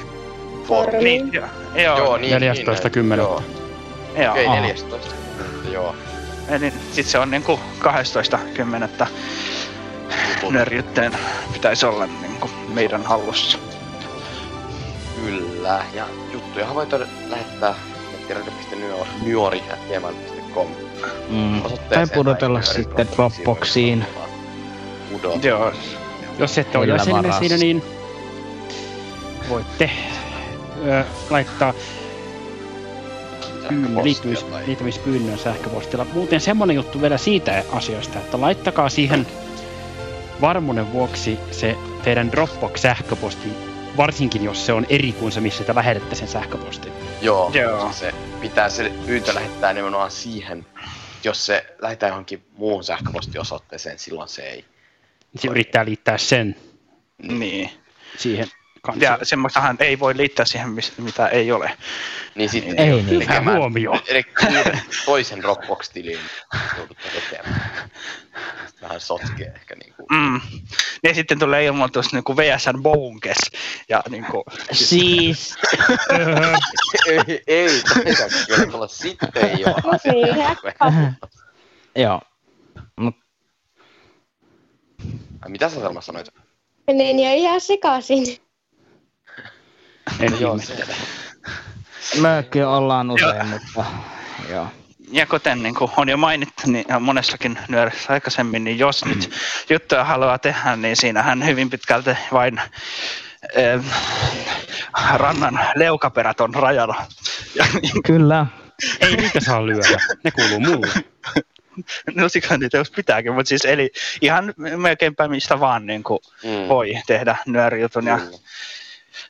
foorumiin. Niin, joo. Joo, Joo, niin, 14.10. niin, Joo. Joo. Okei, Aha. 14. Joo. Eli sit se on niinku 12.10. Nörjytteen pitäisi olla niinku meidän hallussa. Kyllä. Ja juttuja voi todella lähettää nettiradio.nyori.gmail.com Mm. Tai pudotella sitten Dropboxiin. Joo. Jos ette ole varassa. siinä, niin voitte ö, laittaa liittymis, liittymispyynnön sähköpostilla. Muuten semmonen juttu vielä siitä asiasta, että laittakaa siihen varmuuden vuoksi se teidän Dropbox-sähköposti, varsinkin jos se on eri kuin se, missä te lähetätte sen sähköpostin. Joo, Joo. Se pitää se pyyntö lähettää nimenomaan siihen. Jos se lähettää johonkin muuhun sähköpostiosoitteeseen, silloin se ei. Se yrittää liittää sen Niin. siihen kanssa. Ja semmoistahan ei voi liittää siihen, mitä ei ole. Niin sitten Ei niin. tekemään- huomio. Eli toisen Dropbox-tilin joudutte tekemään vähän sotkee ehkä. Niin kuin. Mm. Ne sitten tulee ilmoitus niinku niinku- siis. no niin kuin VSN Bonkes. Ja niin kuin... Siis. ei, ei taida tulla sitten jo. Joo. Mut... Mitä sä Selma sanoit? Niin jäi ihan sekaisin. En joo, Mekin ollaan usein, mutta joo. Ja kuten niin kuin on jo mainittu niin ja monessakin nyörissä aikaisemmin, niin jos nyt juttuja haluaa tehdä, niin siinähän hyvin pitkälti vain eh, rannan leukaperät on rajana. Ja, Kyllä. Ei niitä saa lyödä, ne kuuluu mulle. no sikä niitä jos pitääkin, mutta siis eli ihan melkeinpä mistä vaan niin kuin Mm. voi tehdä nyörijutun ja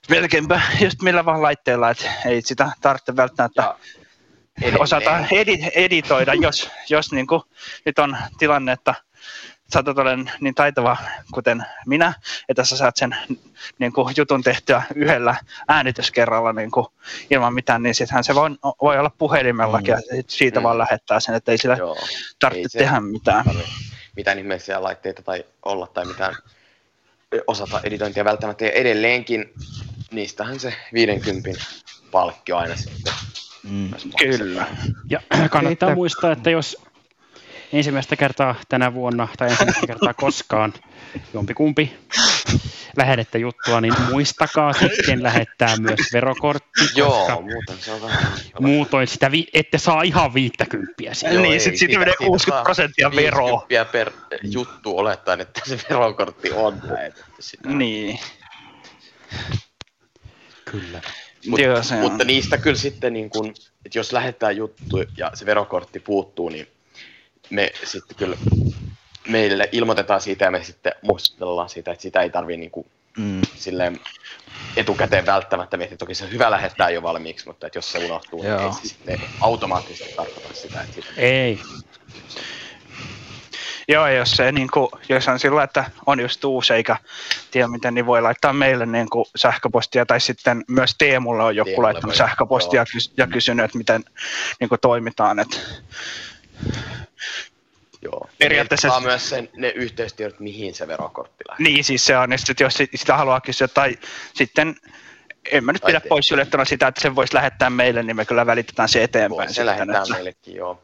melkeinpä just millä vaan laitteella, että ei sitä tarvitse välttämättä edelleen. osata edi- editoida, jos, jos niin kuin nyt on tilanne, että saatat olla niin taitava kuten minä, että sä saat sen niin kuin jutun tehtyä yhdellä äänityskerralla niin kuin ilman mitään, niin sittenhän se voi, voi olla puhelimellakin ja sit siitä vaan lähettää sen, että ei sillä Joo. tarvitse Ei tehdä mitään. tarvi mitään ihmeellisiä laitteita tai olla tai mitään osata editointia välttämättä. Ja edelleenkin niistähän se 50 palkkio aina sitten. Mm. Kyllä. Ja kannattaa Riittää- muistaa, että jos ensimmäistä kertaa tänä vuonna tai ensimmäistä kertaa koskaan jompikumpi lähetätte juttua, niin muistakaa sitten lähettää myös verokortti, Joo, koska muuten se on vähän... muutoin sitä vi- ette saa ihan viittäkymppiä siitä. Joo, Niin, ei, sit siitä menee 60 prosenttia veroa. 50 per juttu olettaen, että se verokortti on lähetetty sitä. Niin. Kyllä. Mut, Joo, se on. mutta niistä kyllä sitten, niin kun, että jos lähettää juttu ja se verokortti puuttuu, niin me sitten kyllä meille ilmoitetaan siitä ja me sitten muistutellaan siitä, että sitä ei tarvitse niin kuin, Mm. silleen etukäteen välttämättä miettiä. Toki se on hyvä lähettää jo valmiiksi, mutta että jos se unohtuu, niin Joo. ei se sitten automaattisesti tarkoita sitä, että sitä Ei. Joo, jos se niin kuin, jos on sillä, että on just uusi eikä tiedä miten, niin voi laittaa meille niin kuin sähköpostia tai sitten myös Teemulle on joku Teemulle laittanut sähköpostia ja, kys- ja kysynyt, että miten niin kuin toimitaan. Että Joo. Periaatteessa- Saa myös sen, ne yhteystiedot, mihin se verokortti lähtee. niin siis se on, ja sitten jos sit- sitä haluaa kysyä tai sitten en mä nyt Tai pidä te- pois suljettuna sitä, että sen voisi lähettää meille, niin me kyllä välitetään se eteenpäin. Voi se sitten, lähettää että- meillekin, joo.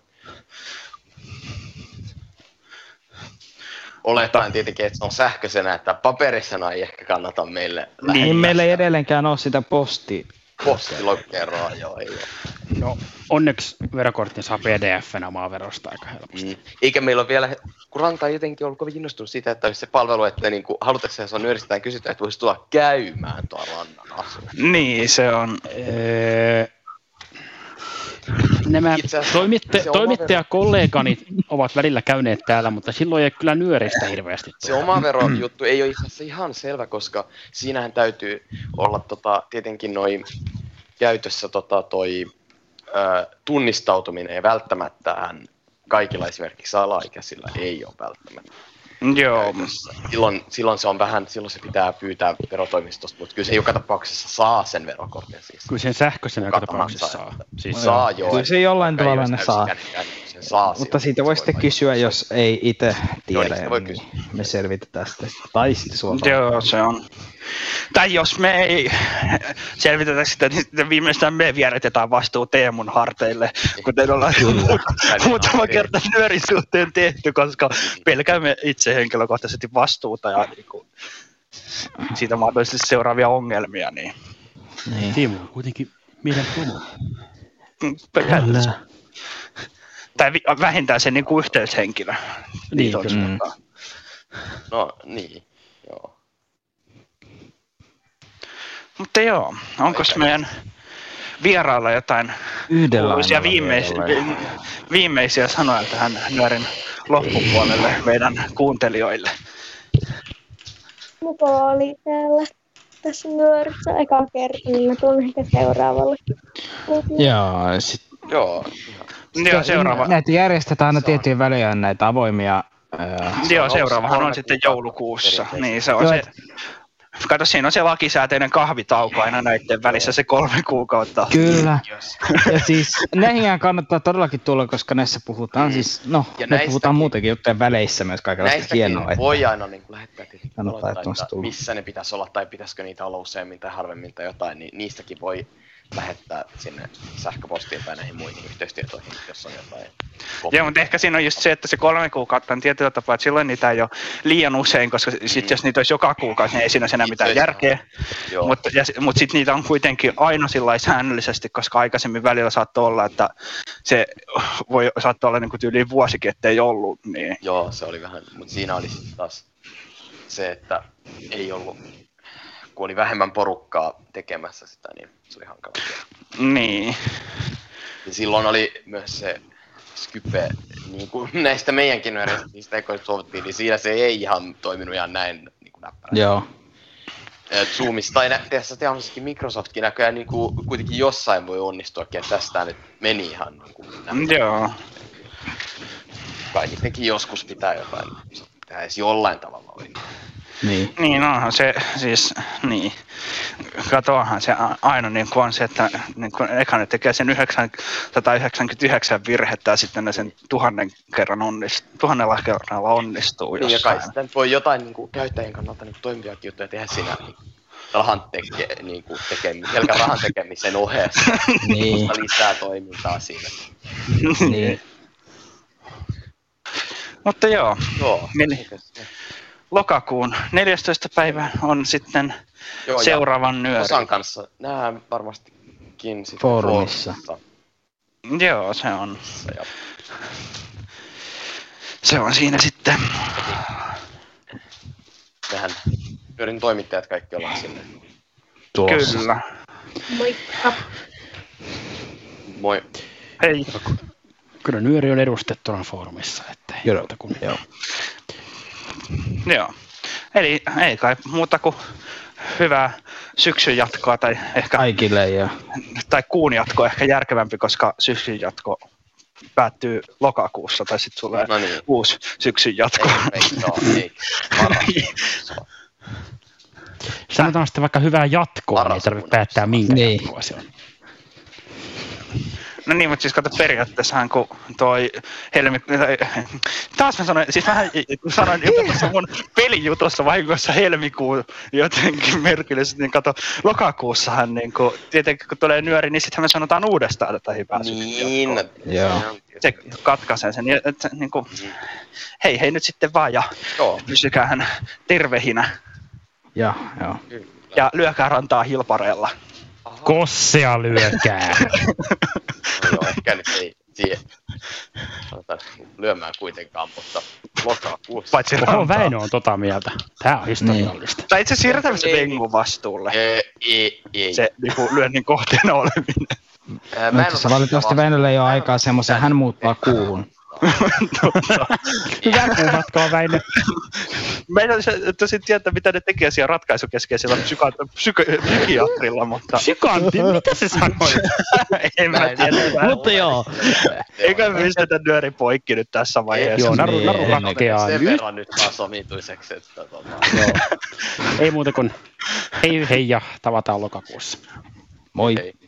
Olettaen tietenkin, että se on sähköisenä, että paperisena ei ehkä kannata meille Niin meillä ei edelleenkään ole sitä posti. postilokeroa, joo, ei ole. No, onneksi verokortin saa pdf-nä maaverosta aika helposti. Mm. Eikä meillä ole vielä, kun Ranta on jotenkin ollut kovin innostunut siitä, että olisi se palvelu, että niin kuin, halutessa se on nyöristetään kysytään, että voisi tulla käymään tuolla rannan asuun. Niin, se on. Öö, nämä toimitte, toimittajakollegani ovat välillä käyneet täällä, mutta silloin ei kyllä nyöristä hirveästi. Se oma verojuttu ei ole itse asiassa ihan selvä, koska siinähän täytyy olla tota, tietenkin noin käytössä tota, toi ö, tunnistautuminen ja välttämättähän kaikilla esimerkiksi alaikäisillä ei ole välttämättä. Joo. käytössä. Silloin, silloin se on vähän, silloin se pitää pyytää verotoimistosta, mutta kyllä se joka tapauksessa saa sen verokortin siis. Kyllä sen sähköisenä joka tapauksessa saa. että- Siis saa joo. Kyllä se jollain tavalla ne saa. niin sen saa Mutta siitä voi sitten kysyä, jos ei itse Joo, tiedä. niin sitä voi niin me selvitetään sitten. Tai sitten suoraan. Joo, se on. Tai jos me ei selvitetä sitä, niin sitten viimeistään me vieritetään vastuu Teemun harteille, kuten ollaan muutama kerta nyörin suhteen tehty, koska pelkäämme itse henkilökohtaisesti vastuuta ja niin kuin, siitä mahdollisesti seuraavia ongelmia. Niin. Niin. Tiimu on kuitenkin tumo. Periaatteessa. Tai vähintään se niin kuin yhteyshenkilö. Niin, kyllä. No niin, Mutta joo, onko meidän vierailla jotain Yhdellä kuuluisia viimeis- vierellä. viimeisiä sanoja tähän nuoren loppupuolelle meidän kuuntelijoille? Muko oli täällä tässä nyörissä eka kerta, niin mä tulen ehkä seuraavalle. Joo, sit, Joo. Joo, seuraava. Näitä järjestetään aina tiettyjen väliajoin näitä avoimia. Joo, seuraavahan on sitten joulukuussa. Niin se on Joo, se, kato, siinä on se lakisääteinen kahvitauko aina näiden välissä se kolme kuukautta. Kyllä. Ja siis näihin kannattaa todellakin tulla, koska näissä puhutaan siis, no, Ja näistäkin- puhutaan muutenkin juttujen väleissä myös kaikenlaista hienoa. Että voi aina niin kuin lähettää Kannattaa ehdottomasti että tulla. missä ne pitäisi olla tai pitäisikö niitä olla useammin tai harvemmin tai jotain, niin niistäkin voi lähettää sinne sähköpostiin tai näihin muihin yhteystietoihin, jos on jotain. Joo, mutta ehkä siinä on just se, että se kolme kuukautta on tietyllä tapaa, että silloin niitä ei ole liian usein, koska sit jos niitä olisi joka kuukausi, niin ei siinä enää mitään järkeä. Joo. Mutta mut sitten niitä on kuitenkin aina sillä säännöllisesti, koska aikaisemmin välillä saattoi olla, että se voi saattaa olla niin kuin tyyliin vuosikin, ettei ollut. Niin. Joo, se oli vähän, mutta siinä oli sitten taas se, että ei ollut, kun oli vähemmän porukkaa tekemässä sitä, niin se oli hankala. Niin. Ja silloin oli myös se Skype, niin kuin näistä meidänkin niistä ekoista sovittiin, niin siinä se ei ihan toiminut ihan näin niin kuin näppärä. Joo. Zoomissa tai tässä teollisessakin Microsoftkin näköjään niin kuin, kuitenkin jossain voi onnistuakin, että tästä nyt meni ihan niin kuin näppärä. Joo. Kai joskus pitää jotain tehdä edes jollain tavalla oikein. Niin. Niin onhan se siis, niin. Katoahan se aina niin kuin on se, että niin kuin eka ne tekee sen 999 virhettä ja sitten ne sen tuhannen kerran onnistuu, tuhannella kerralla onnistuu Niin, ja kai jossain. sitten voi jotain niin kuin, käyttäjien kannalta niin kuin, toimiviakin juttuja tehdä siinä niin, rahan teke, niin kuin, tekemi, pelkän rahan tekemisen ohessa. Niin. Mutta lisää toimintaa siinä. niin. Mutta joo, Joo. Eli lokakuun 14. päivä on sitten Joo, seuraavan nyöri. Osan kanssa nähdään varmastikin sitten Foorumissa. Joo, se on. Ja Se on siinä sitten. mehän pyörin toimittajat kaikki ollaan sinne. Tuossa. Kyllä. Moikka. Moi. Hei. Kyllä Nyöri on edustettuna foorumissa, että ei muuta kuin... Joo. Joo. Eli ei kai muuta kuin hyvää syksyn jatkoa tai ehkä Kaikille ja tai kuun jatko ehkä järkevämpi, koska syksyn jatko päättyy lokakuussa tai sitten tulee No niin. uusi syksyn jatko. Ei, joo, ei. Sanotaan sitten vaikka hyvää jatkoa, niin ei tarvitse päättää minkä Niin. jatkoa se on. No niin, mutta siis kato periaatteessahan kun toi helmi... Taas mä sanoin, siis vähän sanoin jopa tuossa mun pelijutussa vahingossa helmikuun jotenkin merkillisesti, niin kato lokakuussahan niin kun, tietenkin kun tulee nyöri, niin sittenhän me sanotaan uudestaan tätä hyvää Niin. Joo. Se katkaisee sen, että, niin kuin, hei hei nyt sitten vaan ja Joo. pysykäähän tervehinä ja, joo. ja lyökää rantaa hilpareella. Kossea lyökää. No joo, ehkä nyt ei siihen sanotaan, lyömään kuitenkaan, mutta lokakuussa. Paitsi Oho, rantaa. Väinö on tota mieltä. Tää on historiallista. Tai itse siirretään se. Vengun vastuulle. Ei, ei, ei. Se niin kuin, lyönnin kohteena oleminen. Ää, mä en Mutta se valitettavasti sitä Väinöllä ei ole aikaa semmoisen, hän muuttaa kuuhun. Hyvää kuumatkoa Väinö. Meidän tosin tietää, mitä ne tekee siellä ratkaisukeskeisellä psyka- psyko- psykiatrilla, mutta... Sykantti, mitä se sanoi? en mä tiedä. Mutta joo. Eikä me pistetä nyöri poikki nyt tässä vaiheessa. Joo, naru, Niin, naru ratkeaa sen nyt. verran nyt taas omituiseksi, että tota, Ei muuta kuin hei hei ja tavataan lokakuussa. Moi. ei.